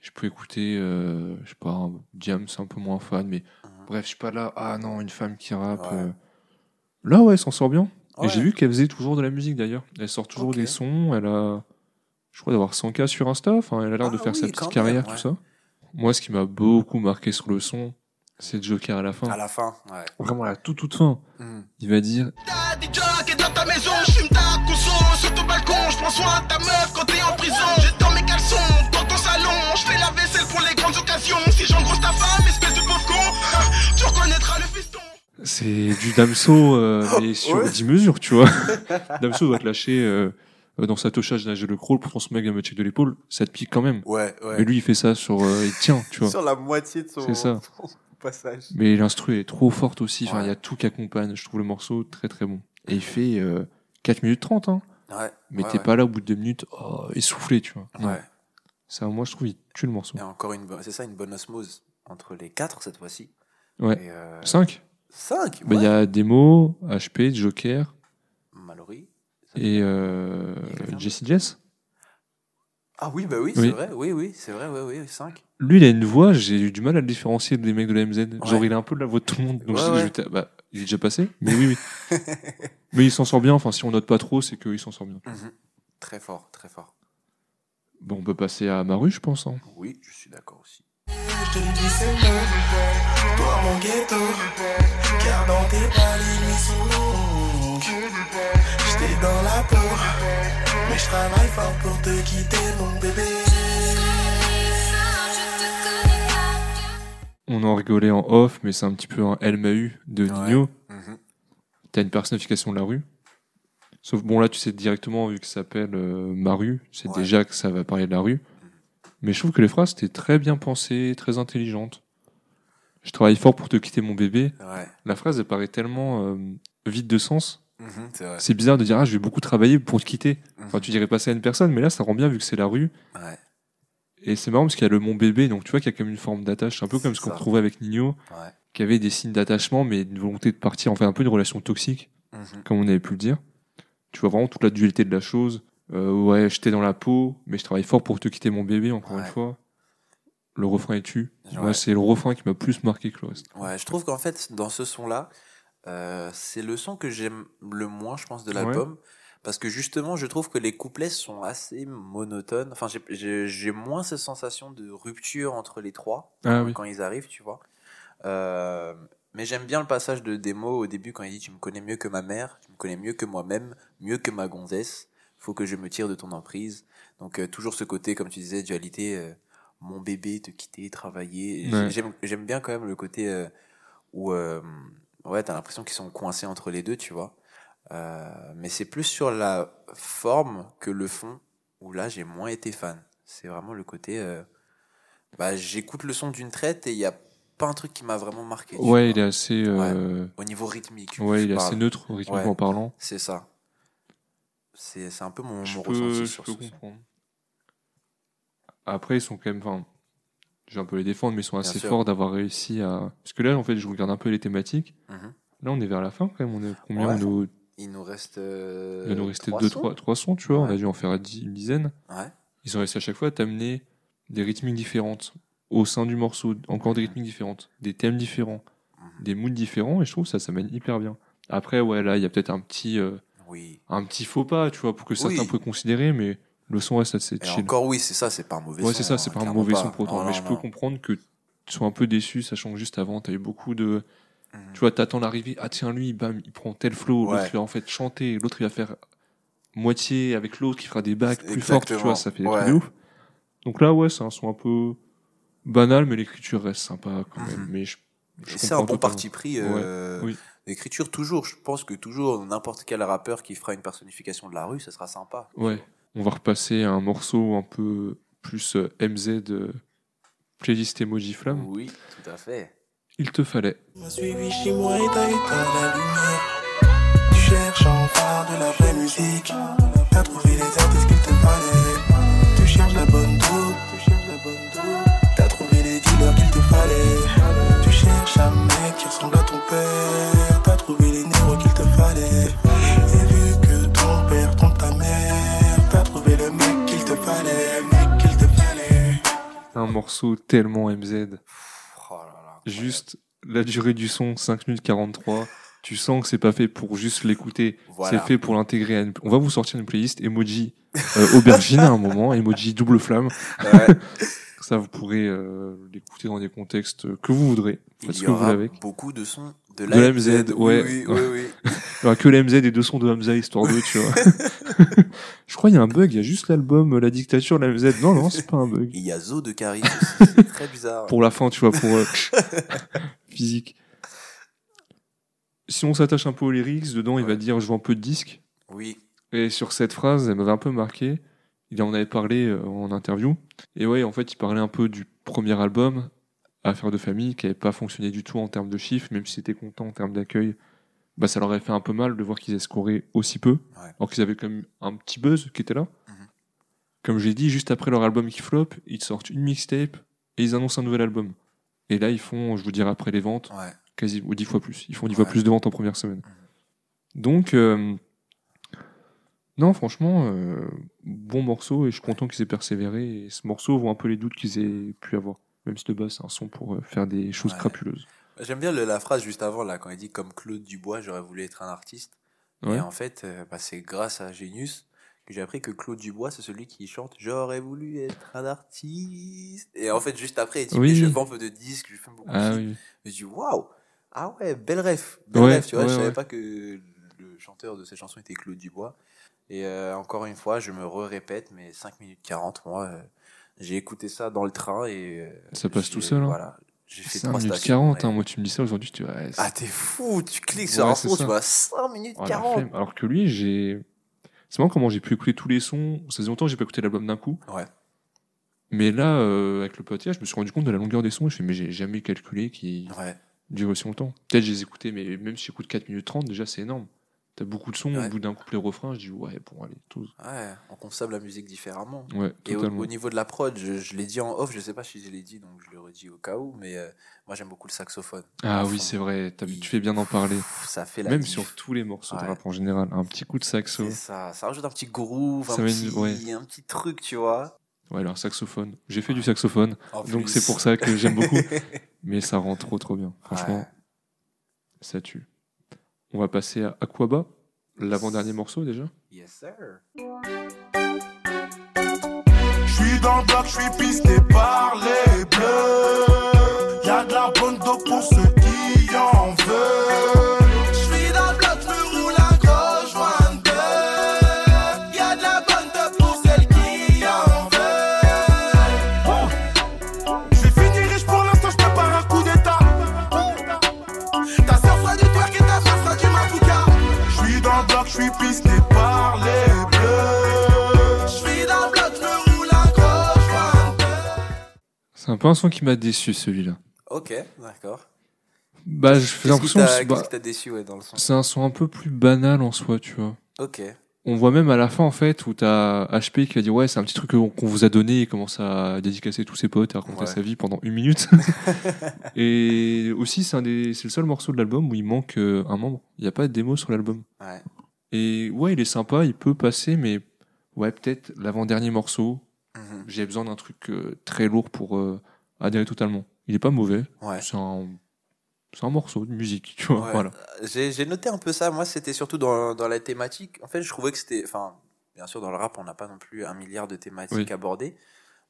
Je peux écouter, euh, je sais pas, Diam, c'est un peu moins fan, mais Mhm. bref, je suis pas là, ah non, une femme qui rappe. Ouais. euh. Là, ouais, elle s'en sort bien. Ouais. Et j'ai vu qu'elle faisait toujours de la musique d'ailleurs. Elle sort toujours des sons, elle a, je crois, d'avoir 100K sur Insta, enfin, elle a l'air Ah de faire oui, sa petite carrière, tout ça. Moi, ce qui m'a beaucoup marqué sur le son, c'est Joker à la fin. À la fin, ouais. Vraiment, à la toute, toute fin. Mhm. Il va dire T'as des jocks et dans ta maison, je fume ta conso sur ton balcon, je prends soin de ta meuf quand t'es en prison. Je dans mes caleçons, dans ton salon, je fais la vaisselle pour les grandes occasions. Si j'engrosse ta femme, espèce de pauvre con, tu reconnaîtras le fiston. C'est du Damso, euh, mais sur Ouais. 10 mesures, tu vois. Damso doit te lâcher euh, dans sa tochage nage le crawl pour transmettre un check de l'épaule. Ça te pique quand même. Ouais, ouais. Mais lui, il fait ça sur. euh, il tient, tu vois. Sur la moitié de son, C'est ça. son passage. Mais l'instru est trop forte aussi. Enfin, il y a tout qui accompagne. Je trouve le morceau très très bon. Et il fait euh, 4 minutes 30, hein. Ouais. Mais ouais, t'es ouais. pas là au bout de 2 minutes, oh, essoufflé, tu vois. Ouais. Ça, moi, je trouve, il tue le morceau. Et encore une bonne, c'est ça, une bonne osmose entre les quatre cette fois-ci. Ouais. Et euh, 5 cinq. Bah, il y a Demo, HP, Joker. Et euh, Jesse Jess. Ah oui, bah oui, Oui. c'est vrai. Oui, oui, c'est vrai. Oui, oui, 5 Lui, il a une voix, j'ai eu du mal à le différencier des mecs de la MZ. Genre, il a un peu de la voix de tout le monde. Donc, Ouais, je- ouais. j'étais- bah, il est déjà passé, mais oui, oui. mais il s'en sort bien. Enfin, si on note pas trop, c'est qu'il s'en sort bien. Très fort, très fort. Bon, on peut passer à Maru, je pense. hein. Oui, je suis d'accord aussi. Je te le dis, c'est. Toi, mon ghetto. Car dans tes je travaille fort pour te quitter, mon bébé. On en rigolait en off, mais c'est un petit peu un Elle m'a eu de Ouais. Nino. Mhm. T'as une personnification de la rue. Sauf, bon, là, tu sais directement, vu que ça s'appelle euh, Maru, c'est Ouais. déjà que ça va parler de la rue. Mais je trouve que les phrases étaient très bien pensées, très intelligentes. Je travaille fort pour te quitter, mon bébé. Ouais. La phrase, elle paraît tellement euh, vide de sens. Mhm, c'est bizarre de dire, ah, je vais beaucoup travailler pour te quitter. Enfin, Mhm. tu dirais pas ça à une personne, mais là, ça rend bien vu que c'est la rue. Ouais. Et c'est marrant parce qu'il y a le mon bébé, donc tu vois qu'il y a quand même une forme d'attache. Un peu comme ce qu'on retrouvait avec Nino, Ouais. qui avait des signes d'attachement, mais une volonté de partir, enfin un peu une relation toxique, Mhm. comme on avait pu le dire. Tu vois vraiment toute la dualité de la chose. Euh, ouais, j'étais dans la peau, mais je travaille fort pour te quitter mon bébé, encore Ouais. une fois. Le refrain est tu. Ouais. Moi, c'est le refrain qui m'a plus marqué que le reste. Ouais, je trouve qu'en fait, dans ce son-là, euh, c'est le son que j'aime le moins, je pense, de l'album. Parce que justement, je trouve que les couplets sont assez monotones. Enfin, j'ai- moins cette sensation de rupture entre les trois Ah quand, oui. quand ils arrivent, tu vois. Euh, mais j'aime bien le passage de démo au début quand il dit Tu me connais mieux que ma mère, tu me connais mieux que moi-même, mieux que ma gonzesse. Faut que je me tire de ton emprise. Donc, euh, toujours ce côté, comme tu disais, dualité. euh, mon bébé, te quitter, travailler. Ouais. J'aime j'aime bien quand même le côté euh, où euh, ouais, t'as l'impression qu'ils sont coincés entre les deux, tu vois. Euh, mais c'est plus sur la forme que le fond où là j'ai moins été fan. C'est vraiment le côté. euh, bah, j'écoute le son d'une traite et il y a pas un truc qui m'a vraiment marqué. tu Ouais, il est assez, euh, Au niveau rythmique. ouais, il est assez neutre, rythmiquement Ouais. parlant. C'est ça. C'est un peu mon, Je mon peux, ressenti je sur peux ce son. comprendre. Après, ils sont quand même, enfin, je vais un peu les défendre, mais ils sont Bien assez sûr. forts d'avoir réussi à. Parce que là, en fait, je regarde un peu les thématiques. Mhm. Là, on est vers la fin quand même. On est combien Ouais. on est Il nous reste. euh, Il va nous deux, sons. trois, trois sons, tu vois. On a dû en faire une dizaine. Ouais. Ils ont réussi à chaque fois à t'amener des rythmiques différentes au sein du morceau, encore des rythmiques différentes, des thèmes différents, Mhm. des moods différents, et je trouve ça, ça mène hyper bien. Après, ouais, là, il y a peut-être un petit, euh, Oui. un petit faux pas, tu vois, pour que certains Oui. pourraient considérer, mais le son reste assez Et chill. encore, oui, c'est ça, c'est pas un mauvais Ouais, son. c'est ça, c'est hein, pas un mauvais pas. son pour autant, Non, mais non, je peux non. comprendre que tu sois un peu déçu, sachant que juste avant, t'as eu beaucoup de. Mhm. Tu vois, t'attends l'arrivée, ah tiens, lui, bam, il prend tel flow, l'autre Ouais. il va en fait chanter, l'autre il va faire moitié avec l'autre qui fera des bacs plus fortes, tu vois, ça fait des Ouais. trucs de ouf. Donc là, ouais, c'est un son un peu banal, mais l'écriture reste sympa quand même. Mhm. Mais je, je C'est un bon parti pris. euh, oui. L'écriture, toujours. Je pense que toujours, n'importe quel rappeur qui fera une personnification de la rue, ça sera sympa. Ouais. On va repasser à un morceau un peu plus euh, MZ, euh, playlist emoji flamme. Oui, tout à fait. Il te fallait. Suivi chez moi et t'as éteint la lumière. Tu cherches enfin de la vraie musique. T'as trouvé les artistes qu'il te fallait. Tu cherches la bonne dos. Tu cherches la bonne dos. T'as trouvé les dealers qu'il te fallait. Tu cherches un mec qui ressemble à ton père. T'as trouvé les néros qu'il te fallait. Un morceau tellement MZ. Oh là là. Juste la durée du son, 5 minutes 43. Tu sens que c'est pas fait pour juste l'écouter. Voilà. C'est fait pour l'intégrer à une... On va vous sortir une playlist emoji euh, aubergine à un moment, emoji double flamme. Ouais. Ça, vous pourrez euh, l'écouter dans des contextes que vous voudrez. Il y aura beaucoup de sons de De la, la MZ, ouais. Oui, oui, oui. oui. Il y aura que les MZ et deux sons de Hamza, histoire de, tu vois. Je crois qu'il y a un bug, il y a juste l'album euh, La Dictature, la MZ. Non, non, c'est pas un bug. Il y a Zo de Caris aussi, c'est très bizarre. Pour la fin, tu vois, pour euh, physique. Si on s'attache un peu aux lyrics, dedans, il va dire je vends peu de disques. Oui, Et sur cette phrase, elle m'avait un peu marqué. Il en avait parlé euh, en interview. Et ouais, en fait, il parlait un peu du premier album, Affaire de famille, qui n'avait pas fonctionné du tout en termes de chiffres, même si c'était content en termes d'accueil. Bah, ça leur avait fait un peu mal de voir qu'ils aient scoré aussi peu, Ouais. alors qu'ils avaient quand même un petit buzz qui était là. Mhm. Comme j'ai dit, juste après leur album qui flop, ils sortent une mixtape et ils annoncent un nouvel album. Et là, ils font, je vous dirai après les ventes, ouais. quasi ou dix fois plus. Ils font dix fois plus de ventes en première semaine. Donc, euh, non, franchement, euh, bon morceau et je suis content qu'ils aient persévéré. Et ce morceau vaut un peu les doutes qu'ils aient pu avoir. Même si de base, c'est un son pour euh, faire des choses Ouais. crapuleuses. J'aime bien le- la phrase juste avant, là, quand il dit comme Claude Dubois, j'aurais voulu être un artiste. Ouais. Et en fait, euh, bah, c'est grâce à Genius que j'ai appris que Claude Dubois, c'est celui qui chante J'aurais voulu être un artiste. Et en fait, juste après, il dit Oui. Mais je vends peu de disques, je fais beaucoup Ah de oui. Je dis Waouh Ah ouais, belle ref. Belle Ouais, ref, tu vois. je savais pas que le chanteur de cette chanson était Claude Dubois. Et euh, encore une fois, je me répète, mais 5 minutes 40, moi, euh, j'ai écouté ça dans le train et. euh, Ça passe tout seul, hein. Voilà. J'ai fait 5 trois minutes stations, 40, hein, moi tu me dis ça aujourd'hui, tu c'est- Ah, t'es fou, tu cliques sur un ça. tu vois 5 minutes Oh, la 40. flemme. Alors que lui, j'ai. C'est marrant comment j'ai pu écouter tous les sons. Ça faisait longtemps que j'ai pas écouté l'album d'un coup. Ouais. Mais là, euh, avec le podcast, je me suis rendu compte de la longueur des sons. Je fais, mais j'ai jamais calculé qu'ils Ouais. durent aussi longtemps. Peut-être je les écoutais, mais même si j'écoute 4 minutes 30, déjà c'est énorme. T'as beaucoup de sons, Ouais. au bout d'un couplet refrain, je dis, ouais, bon, allez, tous. Ouais, on consomme la musique différemment. Ouais, Et au, niveau de la prod, je, je l'ai dit en off, je sais pas si je l'ai dit, donc je le redis au cas où, mais euh, moi j'aime beaucoup le saxophone. Ah oui, c'est vrai, t'as- Il- tu fais bien d'en parler. Ça fait la Même diff. sur tous les morceaux de rap en général. Un petit coup de saxo. C'est ça, ça rajoute un petit groove, un, petit, une- ouais. un petit truc, tu vois. Ouais, alors saxophone. J'ai fait du saxophone, En donc c'est pour ça que j'aime beaucoup. Mais ça rend trop trop bien. Franchement, ça tue. On va passer à Aquaba, l'avant-dernier morceau déjà. Yes, sir. Je suis dans le bloc, je suis pisté par les bleus. Y'a de la bonne dos pour ceux C'est un peu un son qui m'a déçu celui-là. Ok, d'accord. Bah, j'ai l'impression que qu'est-ce bah, qui t'a déçu ouais, dans le son c'est un son un peu plus banal en soi, tu vois. Ok. On voit même à la fin en fait où t'as HP qui va dire ouais c'est un petit truc qu'on vous a donné et commence à dédicacer tous ses potes et à raconter Ouais. sa vie pendant une minute. et aussi c'est un des c'est le seul morceau de l'album où il manque euh, un membre. Il n'y a pas de démo sur l'album. Ouais. Et ouais il est sympa, il peut passer mais ouais peut-être l'avant-dernier morceau. Mhm. J'ai besoin d'un truc euh, très lourd pour euh, adhérer totalement. Il est pas mauvais. Ouais. C'est un c'est un morceau de musique, tu vois. Ouais. Voilà. J'ai j'ai noté un peu ça. Moi, c'était surtout dans, dans la thématique. En fait, je trouvais que c'était. Enfin, bien sûr, dans le rap, on n'a pas non plus un milliard de thématiques Oui. abordées.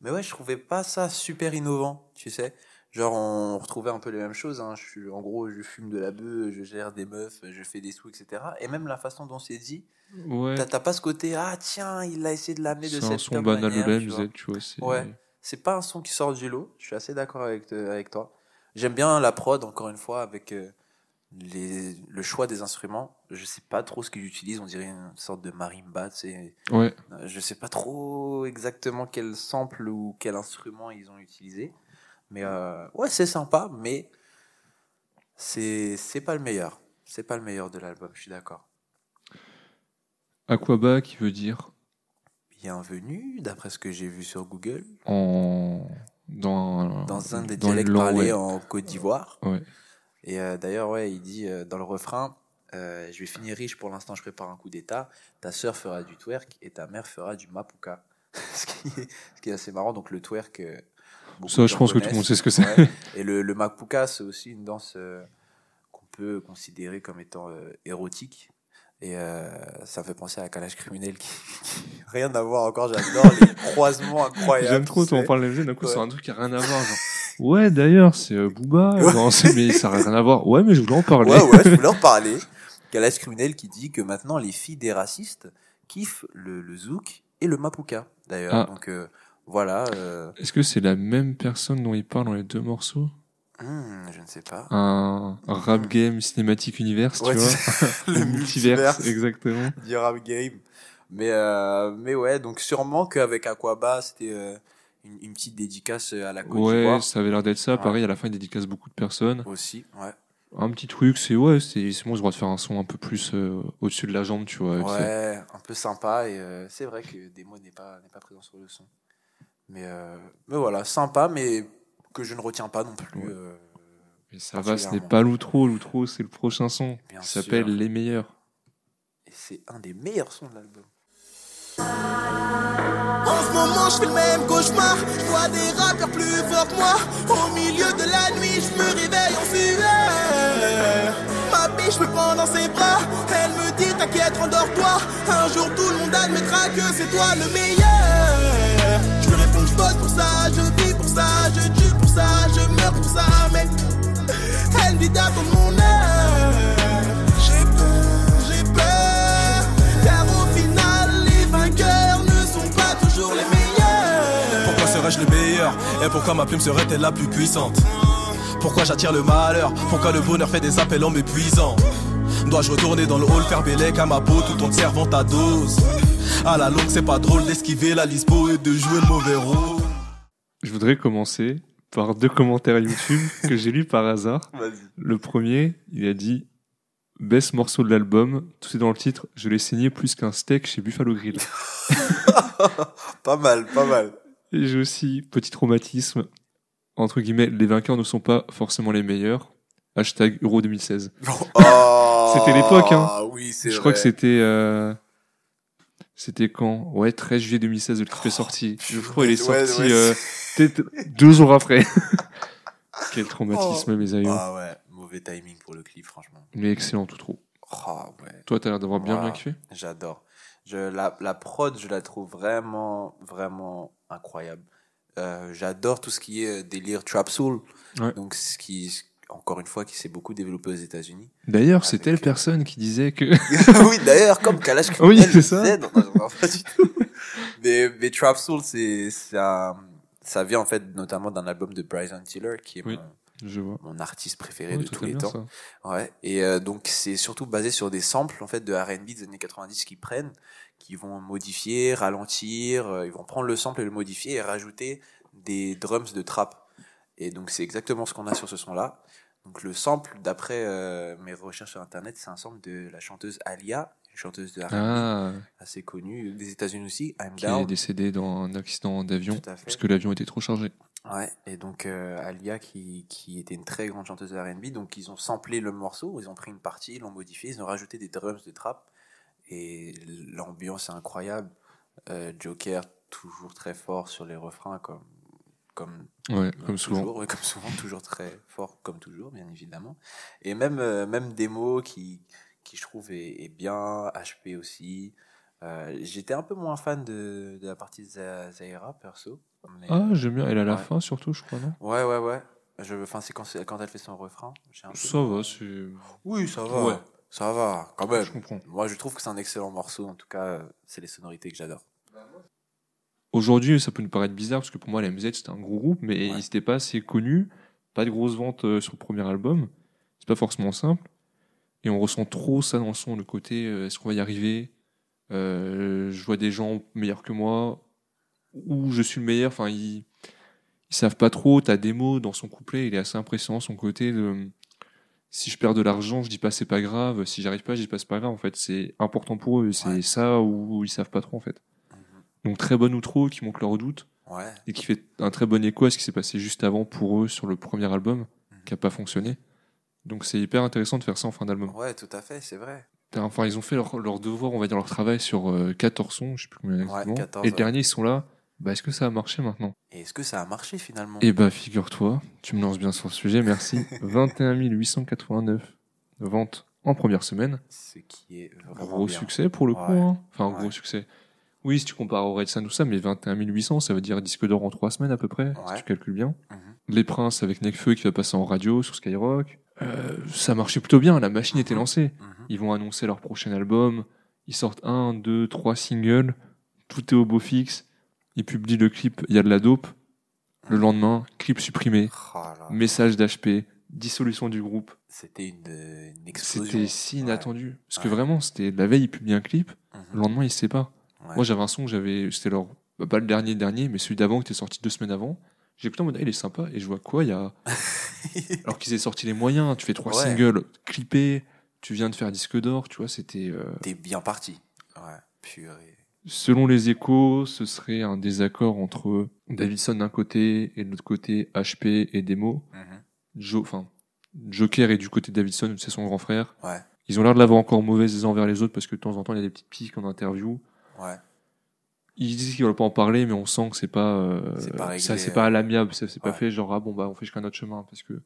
Mais ouais, je trouvais pas ça super innovant, tu sais. Genre, on retrouvait un peu les mêmes choses. Hein. Je suis, en gros, je fume de la bœuf, je gère des meufs, je fais des sous, etc. Et même la façon dont c'est dit, Ouais. t'as pas ce côté, ah tiens, il a essayé de l'amener de C'est un cette son banal manière, tu vois. MZ, tu vois. c'est- Ouais. C'est pas un son qui sort du lot. Je suis assez d'accord avec, te- avec toi. J'aime bien la prod, encore une fois, avec euh, les, le choix des instruments. Je sais pas trop ce qu'ils utilisent. On dirait une sorte de marimba. tu. Ouais. Euh, Je sais pas trop exactement quel sample ou quel instrument ils ont utilisé. Mais euh, ouais, c'est sympa, mais c'est c'est pas le meilleur. C'est pas le meilleur de l'album, je suis d'accord. Aquaba qui veut dire? Bienvenue, d'après ce que j'ai vu sur Google, en. Dans, dans un des dans dialectes parlés ouais. en Côte d'Ivoire. Ouais. Et euh, d'ailleurs, ouais, il dit euh, dans le refrain euh, Je vais finir riche pour l'instant, je prépare un coup d'état. Ta sœur fera du twerk et ta mère fera du mapuka. ce, qui est, ce qui est assez marrant. Donc, le twerk. Euh, beaucoup Ça, je pense que tout le monde sait ce que c'est. Ouais. Et le, le mapuka, c'est aussi une danse euh, qu'on peut considérer comme étant euh, érotique. Et euh, ça fait penser à Calage criminel qui, qui- rien à voir encore. J'adore les croisements incroyables. J'aime trop, on parle d'un coup, Ouais. c'est un truc qui a rien à voir. Genre, ouais, d'ailleurs, c'est euh, Booba. Ouais. Non, c'est- mais ça n'a rien à voir. Ouais, mais je voulais en parler. Ouais, ouais, je voulais en parler. Calage criminel qui dit que maintenant les filles des racistes kiffent le, le zouk et le mapuka. D'ailleurs, Ah. donc euh, voilà. euh, Est-ce que c'est la même personne dont il parle dans les deux morceaux? Hmm, je ne sais pas. un, rap game cinématique univers, Ouais, tu vois? le multiverse. exactement. du rap game. Mais, euh, mais ouais, donc sûrement qu'avec Aquaba, c'était euh, une, une petite dédicace à la Côte Ouais, ça avait l'air d'être ça. Ouais. Pareil, à la fin, il dédicace beaucoup de personnes. aussi. Ouais, Un petit truc, c'est ouais, c'est bon, je droit de faire un son un peu plus euh, au-dessus de la jambe, tu vois. ouais un peu sympa. Et euh, c'est vrai que Demo n'est pas, n'est pas présent sur le son. Mais, euh, mais voilà, sympa, mais que je ne retiens pas non plus. Ouais. euh, Mais ça va, ce n'est pas l'outro. L'outro, c'est le prochain son. Bien qui s'appelle. Les Meilleurs. et c'est un des meilleurs sons de l'album. En ce moment, je fais le même cauchemar. Je vois des rappeurs plus forts que moi. Au milieu de la nuit, je me réveille en sueur. Ma biche me prend dans ses bras. Elle me dit T'inquiète, endors-toi. Un jour, tout le monde admettra que c'est toi le meilleur. Ça, je meurs pour ça. Mais elle me dit d'attendre mon heure. J'ai peur, j'ai peur. Car au final, les vainqueurs ne sont pas toujours les meilleurs. Pourquoi serais-je le meilleur? Et pourquoi ma plume serait-elle la plus puissante? Pourquoi j'attire le malheur? Pourquoi le bonheur fait des appels en m'épuisant? Dois-je retourner dans le hall faire bélec à ma peau tout en te servant ta dose? À la longue c'est pas drôle d'esquiver la lispo et de jouer le mauvais rôle Je voudrais commencer par deux commentaires YouTube que j'ai lus par hasard. Le premier, il a dit Best morceau de l'album, tout est dans le titre, je l'ai saigné plus qu'un steak chez Buffalo Grill. Pas mal, pas mal. Et j'ai aussi, petit traumatisme, entre guillemets, les vainqueurs ne sont pas forcément les meilleurs. Hashtag Euro 2016. Oh, C'était l'époque, hein. Oui, c'est Je crois que c'était... euh, C'était quand? Ouais, 13 juillet 2016, le clip est sorti. Je crois qu'il est Ouais, sorti ouais, euh, peut-être deux jours après. Quel traumatisme, mes aïeux. Ah ouais, mauvais timing pour le clip, franchement. Mais excellent tout trop. Ah ouais, Toi, t'as l'air d'avoir bien bien kiffé? j'adore. Je, la, la prod, je la trouve vraiment, vraiment incroyable. Euh, j'adore tout ce qui est délire trap soul. Ouais. Donc, ce qui, encore une fois, qui s'est beaucoup développé aux États-Unis. D'ailleurs, c'est telle euh, personne qui disait que... oui, d'ailleurs, comme Kalash Oui, c'est ça. disait, non, non, non, pas du tout. mais, mais Trap Soul, c'est, un- ça vient en fait notamment d'un album de Bryson Tiller, qui est Oui. mon, Je vois. mon artiste préféré Ouais, de tous les temps. ça. Ouais. Et euh, donc c'est surtout basé sur des samples en fait de R&B des années 90 qu'ils prennent, qui vont modifier, ralentir, euh, ils vont prendre le sample et le modifier et rajouter des drums de trap. Et donc c'est exactement ce qu'on a sur ce son-là. Donc le sample, d'après euh, mes recherches sur internet, c'est un sample de la chanteuse Alia, une chanteuse de R&B Ah, assez connue des États-Unis aussi, I'm qui est Down. décédé dans un accident d'avion, parce que l'avion était trop chargé. Ouais, et donc euh, Alia qui, qui était une très grande chanteuse de R&B, donc ils ont samplé le morceau, ils ont pris une partie, ils l'ont modifié, ils ont rajouté des drums de trap et l'ambiance est incroyable. Euh, Joker toujours très fort sur les refrains comme comme Ouais, comme souvent. toujours, ouais, comme souvent toujours très fort comme toujours bien évidemment. Et même euh, même démo qui qui je trouve est, est bien HP aussi. Euh, J'étais un peu moins fan de, de la partie de Za- Zaira perso. mais- Ah, j'aime bien. Elle à la Ouais. fin, surtout, je crois, non? Ouais, ouais, ouais. Je, enfin, c'est quand, quand elle fait son refrain. j'ai un peu- Ça va, c'est. Oui, ça va. Ouais. Ça va, quand même. Je comprends. Moi, je trouve que c'est un excellent morceau. En tout cas, euh, c'est les sonorités que j'adore. Aujourd'hui, ça peut nous paraître bizarre parce que pour moi, la MZ c'était un gros groupe, mais Ouais. ils n'étaient pas assez connus. Pas de grosses ventes euh, sur le premier album. C'est pas forcément simple. Et on ressent trop ça dans le son, le côté euh, est-ce qu'on va y arriver? Euh, Je vois des gens meilleurs que moi ou je suis le meilleur. Enfin, ils, ils savent pas trop. T'as des mots dans son couplet, il est assez impressionnant. Son côté de si je perds de l'argent, je dis pas c'est pas grave. Si j'arrive pas, je dis pas c'est pas grave. En fait, c'est important pour eux. C'est Ouais. ça où ils savent pas trop en fait. Donc très bon outro qui montre leurs doutes Ouais. et qui fait un très bon écho à ce qui s'est passé juste avant pour eux sur le premier album Mhm. qui a pas fonctionné. Donc c'est hyper intéressant de faire ça en fin d'album. Ouais, tout à fait, c'est vrai. Enfin, ils ont fait leur, leur devoir, on va dire leur travail sur euh, 14 sons, je sais plus combien exactement. 14, et le ouais. dernier, ils sont là. Bah, est-ce que ça a marché maintenant? Et est-ce que ça a marché finalement? Eh bah, figure-toi, tu me lances bien sur le sujet, merci. 21 889 ventes en première semaine. Ce qui est vraiment Gros bien. succès pour le coup. Hein. Enfin, gros succès. Oui, si tu compares au Red Sun, tout ça, mais 21 800, ça veut dire disque d'or en 3 semaines à peu près, si tu calcules bien. Mhm. Les Princes avec Nekfeu qui va passer en radio sur Skyrock. Euh, ça marchait plutôt bien, la machine était lancée. Mhm. Ils vont annoncer leur prochain album. Ils sortent un, deux, trois singles. Tout est au beau fixe. Ils publient le clip Il y a de la dope. Le lendemain, clip supprimé. Oh Message d'HP. Dissolution du groupe. C'était une, une explosion. C'était si inattendu. Parce que Ouais. vraiment, c'était la veille, ils publient un clip. Mhm. Le lendemain, ils se séparent. Ouais. Moi, j'avais un son que j'avais. C'était leur. bah, pas le dernier dernier, mais celui d'avant qui était sorti deux semaines avant. J'ai écouté en mode, ah, il est sympa. Et je vois quoi Il y a. Alors qu'ils aient sorti les moyens. Tu fais trois Ouais. singles clippés. Tu viens de faire disque d'or. Tu vois, c'était. euh, T'es bien parti. Ouais, purée. Selon les échos, ce serait un désaccord entre Davidson d'un côté et de l'autre côté HP et Demo. Mhm. Jo- enfin, Joker est du côté de Davidson, c'est son grand frère. Ouais, Ils ont l'air de l'avoir encore mauvaise les uns envers les autres parce que de temps en temps il y a des petites piques en interview. Ouais. Ils disent qu'ils veulent pas en parler, mais on sent que c'est pas, euh, C'est pas réglé, ça c'est pas à l'amiable, c'est pas Ouais. fait genre ah bon bah on fait chacun notre chemin parce que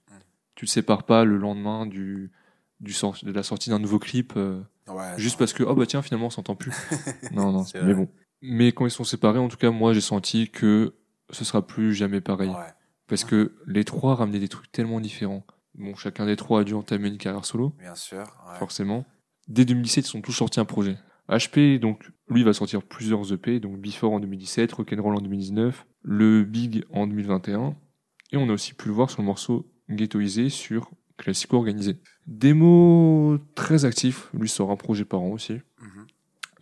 tu te sépares pas le lendemain du du de la sortie d'un nouveau clip euh, ouais juste non. parce que oh bah tiens finalement on s'entend plus. non non, mais vrai. bon. Mais quand ils sont séparés, en tout cas moi j'ai senti que ce sera plus jamais pareil Ouais, parce que les trois ramenaient des trucs tellement différents. Bon, chacun des trois a dû entamer une carrière solo bien sûr. forcément. Dès 2017, ils sont tous sortis un projet. HP, donc, lui, va sortir plusieurs EP, donc Before en 2017, Rock'n'Roll en 2019, le Big en 2021, et on a aussi pu le voir sur le morceau Ghettoisé sur Classico Organisé. Démo très actif, lui sort un projet par an aussi. Mhm.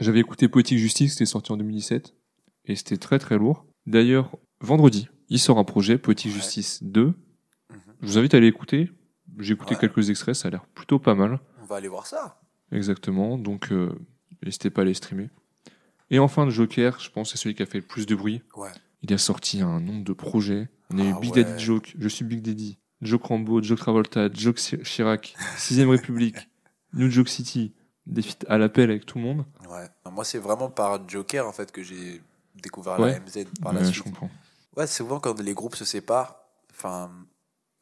J'avais écouté Poetic Justice, c'était sorti en 2017, et c'était très très lourd. D'ailleurs, vendredi, il sort un projet, Poetic Ouais. Justice 2. Mhm. Je vous invite à aller écouter. J'ai écouté Ouais. quelques extraits, ça a l'air plutôt pas mal. On va aller voir ça. Exactement, donc euh, n'hésitez pas à les streamer. Et enfin, le Joker, je pense que c'est celui qui a fait le plus de bruit. Ouais. Il a sorti un nombre de projets. On a eu Ah Big ouais. Daddy Joke, Je suis Big Daddy, Joke Rambo, Joke Travolta, Joke Chi- Chirac, Sixième République, New Joke City, des feats à l'appel avec tout le monde. Ouais. Moi, c'est vraiment par Joker en fait que j'ai découvert Ouais. la MZ par la Ouais, suite. je comprends. Ouais, souvent quand les groupes se séparent, enfin,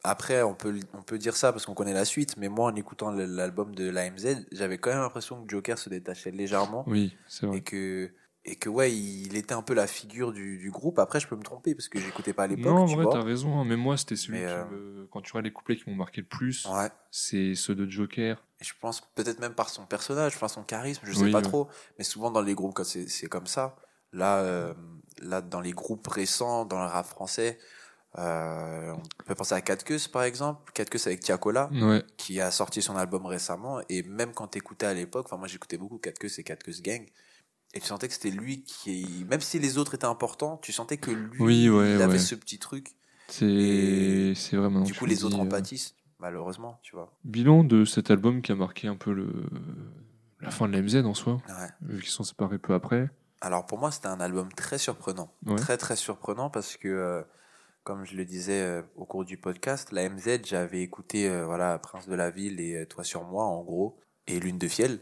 après on peut, on peut dire ça parce qu'on connaît la suite, mais moi en écoutant l'album de l'AMZ, j'avais quand même l'impression que Joker se détachait légèrement Oui, c'est et vrai. que, et que ouais, il était un peu la figure du, du groupe. Après, je peux me tromper parce que j'écoutais pas à l'époque, Non, en vrai, vois. t'as raison. hein, Mais moi, c'était celui Mais, qui euh, Quand tu regardes les couplets qui m'ont marqué le plus, Ouais. c'est ceux de Joker. Et je pense peut-être même par son personnage, enfin son charisme, je sais Oui, pas ouais. trop. Mais souvent dans les groupes, quand c'est c'est comme ça, là, euh, là dans les groupes récents, dans le rap français, euh, on peut penser à 4 Queues par exemple. 4 Queues avec Tiakola, Ouais, qui a sorti son album récemment. Et même quand t'écoutais à l'époque, enfin moi j'écoutais beaucoup 4 Queues et 4 Queues Gang. Et tu sentais que c'était lui qui, même si les autres étaient importants, tu sentais que lui, Oui, ouais, il avait ouais. ce petit truc. c'est c'est vraiment. du coup, les autres en pâtissent, malheureusement, tu vois. Bilan de cet album qui a marqué un peu le la fin de la MZ en soi, Ouais. vu qu'ils sont séparés peu après. Alors pour moi, c'était un album très surprenant. Ouais. Très très surprenant parce que, euh, comme je le disais euh, au cours du podcast, la MZ, j'avais écouté euh, voilà, Prince de la Ville et euh, Toi sur moi, en gros, et Lune de Fiel.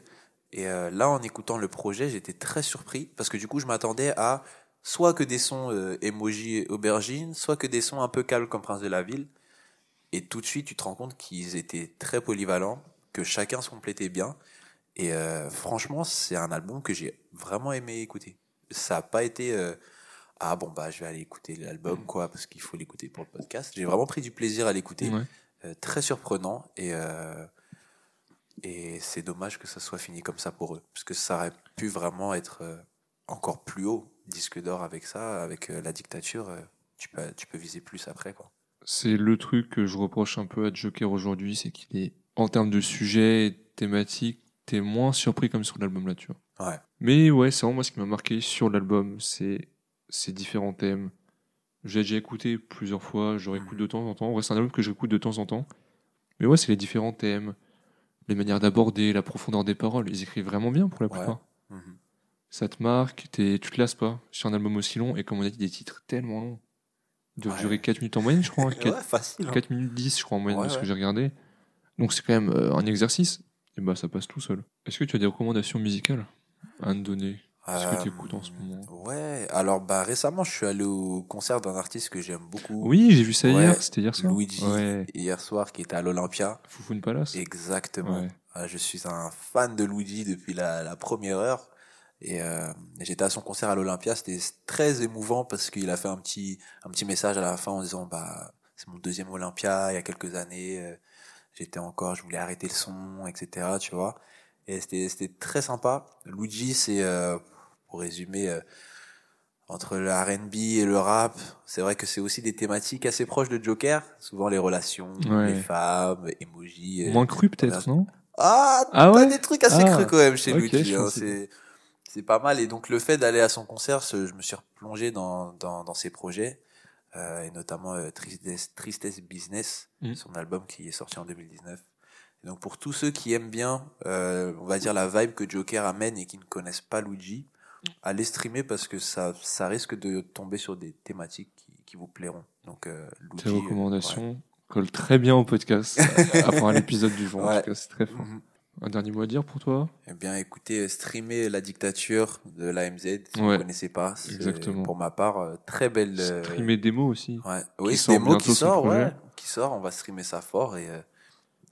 Et là, en écoutant le projet, j'étais très surpris parce que du coup, je m'attendais à soit que des sons emoji aubergine, soit que des sons un peu calmes comme Prince de la Ville. Et tout de suite, tu te rends compte qu'ils étaient très polyvalents, que chacun se complétait bien. Et franchement, c'est un album que j'ai vraiment aimé écouter. Ça n'a pas été ah bon bah je vais aller écouter l'album quoi parce qu'il faut l'écouter pour le podcast. J'ai vraiment pris du plaisir à l'écouter, Ouais. Euh, très surprenant et euh, et c'est dommage que ça soit fini comme ça pour eux parce que ça aurait pu vraiment être euh, encore plus haut disque d'or avec ça, avec la dictature. tu peux tu peux viser plus après quoi. C'est le truc que je reproche un peu à Joker aujourd'hui, c'est qu'il est, en termes de sujet, et thématique, t'es moins surpris comme sur l'album là, tu vois. Ouais. Mais ouais, c'est vraiment moi ce qui m'a marqué sur l'album, c'est ces différents thèmes. J'ai déjà écouté plusieurs fois, je réécoute de temps en temps. Ouais, c'est un album que j'écoute de temps en temps. Mais ouais, c'est les différents thèmes, les manières d'aborder, la profondeur des paroles. Ils écrivent vraiment bien pour la Ouais. plupart. Mhm. Ça te marque, tu te lasses pas sur un album aussi long. Et comme on a dit, des titres tellement longs. De Ouais. durer 4 minutes en moyenne, je crois. hein, quatre- Ouais, facile. hein. 4 minutes 10, je crois, en moyenne, de ce que j'ai regardé. Donc c'est quand même euh, un exercice. Et bah, ça passe tout seul. Est-ce que tu as des recommandations musicales à me donner? Est-ce que Euh, tu écoutes en ce moment Ouais, alors bah récemment je suis allé au concert d'un artiste que j'aime beaucoup. Oui, j'ai vu ça Ouais, hier. C'était hier soir. Luigi Ouais. hier soir qui était à l'Olympia. Foufoune Palace. Exactement. Ouais. Euh, Je suis un fan de Luigi depuis la, la première heure. Et euh, j'étais à son concert à l'Olympia, c'était très émouvant parce qu'il a fait un petit un petit message à la fin en disant bah c'est mon deuxième Olympia il y a quelques années, euh, j'étais encore, je voulais arrêter le son, etc. Tu vois. Et c'était c'était très sympa. Luigi c'est euh, pour résumer euh, entre le R&B et le rap, c'est vrai que c'est aussi des thématiques assez proches de Joker, souvent les relations, Ouais. les femmes, emoji. euh, Moins cru peut-être, voilà. non? Ah, Ah t'as ouais des trucs assez Ah, crus quand même chez ok, Luigi. je hein, c'est c'est pas mal. Et donc le fait d'aller à son concert, ce- je me suis replongé dans dans, dans ses projets, euh, et notamment euh, Tristesse, Tristesse Business, Mm. son album qui est sorti en 2019. Et donc pour tous ceux qui aiment bien, euh, on va dire la vibe que Joker amène et qui ne connaissent pas Luigi, allez streamer parce que ça ça risque de tomber sur des thématiques qui, qui vous plairont. Donc euh, Tes euh, recommandations collent très bien au podcast. Après l'épisode du jour, en Ouais. tout cas, c'est très ouais. fort. Mhm. Un dernier mot à dire pour toi? Eh bien, écoutez, euh, streamer la dictature de l'AMZ, si vous Ouais, ne connaissez pas. exactement. Pour ma part, euh, très belle. euh, Streamer des mots aussi. ouais. Oui, des mots qui sort, ouais. Qui sort, on va streamer ça fort et,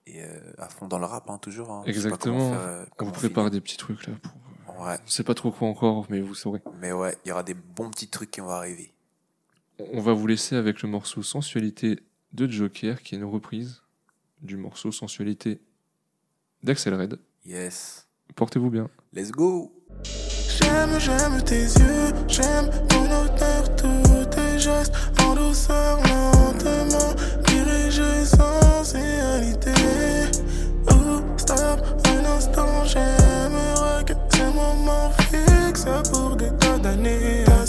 et à fond dans le rap, hein, toujours. Hein. Exactement. faire, On vous prépare des petits trucs là. Pour... Ouais. On sait pas trop quoi encore, mais vous saurez. Mais ouais, il y aura des bons petits trucs qui vont arriver. On va vous laisser avec le morceau Sensualité de Joker, qui est une reprise du morceau Sensualité d'Axel Red. Yes. Portez-vous bien. Let's go. J'aime, j'aime tes yeux, j'aime ton odeur, tous tes gestes, en douceur, lentement, sans oh, stop, un instant, j'aime ça pour des tas d'années. Ta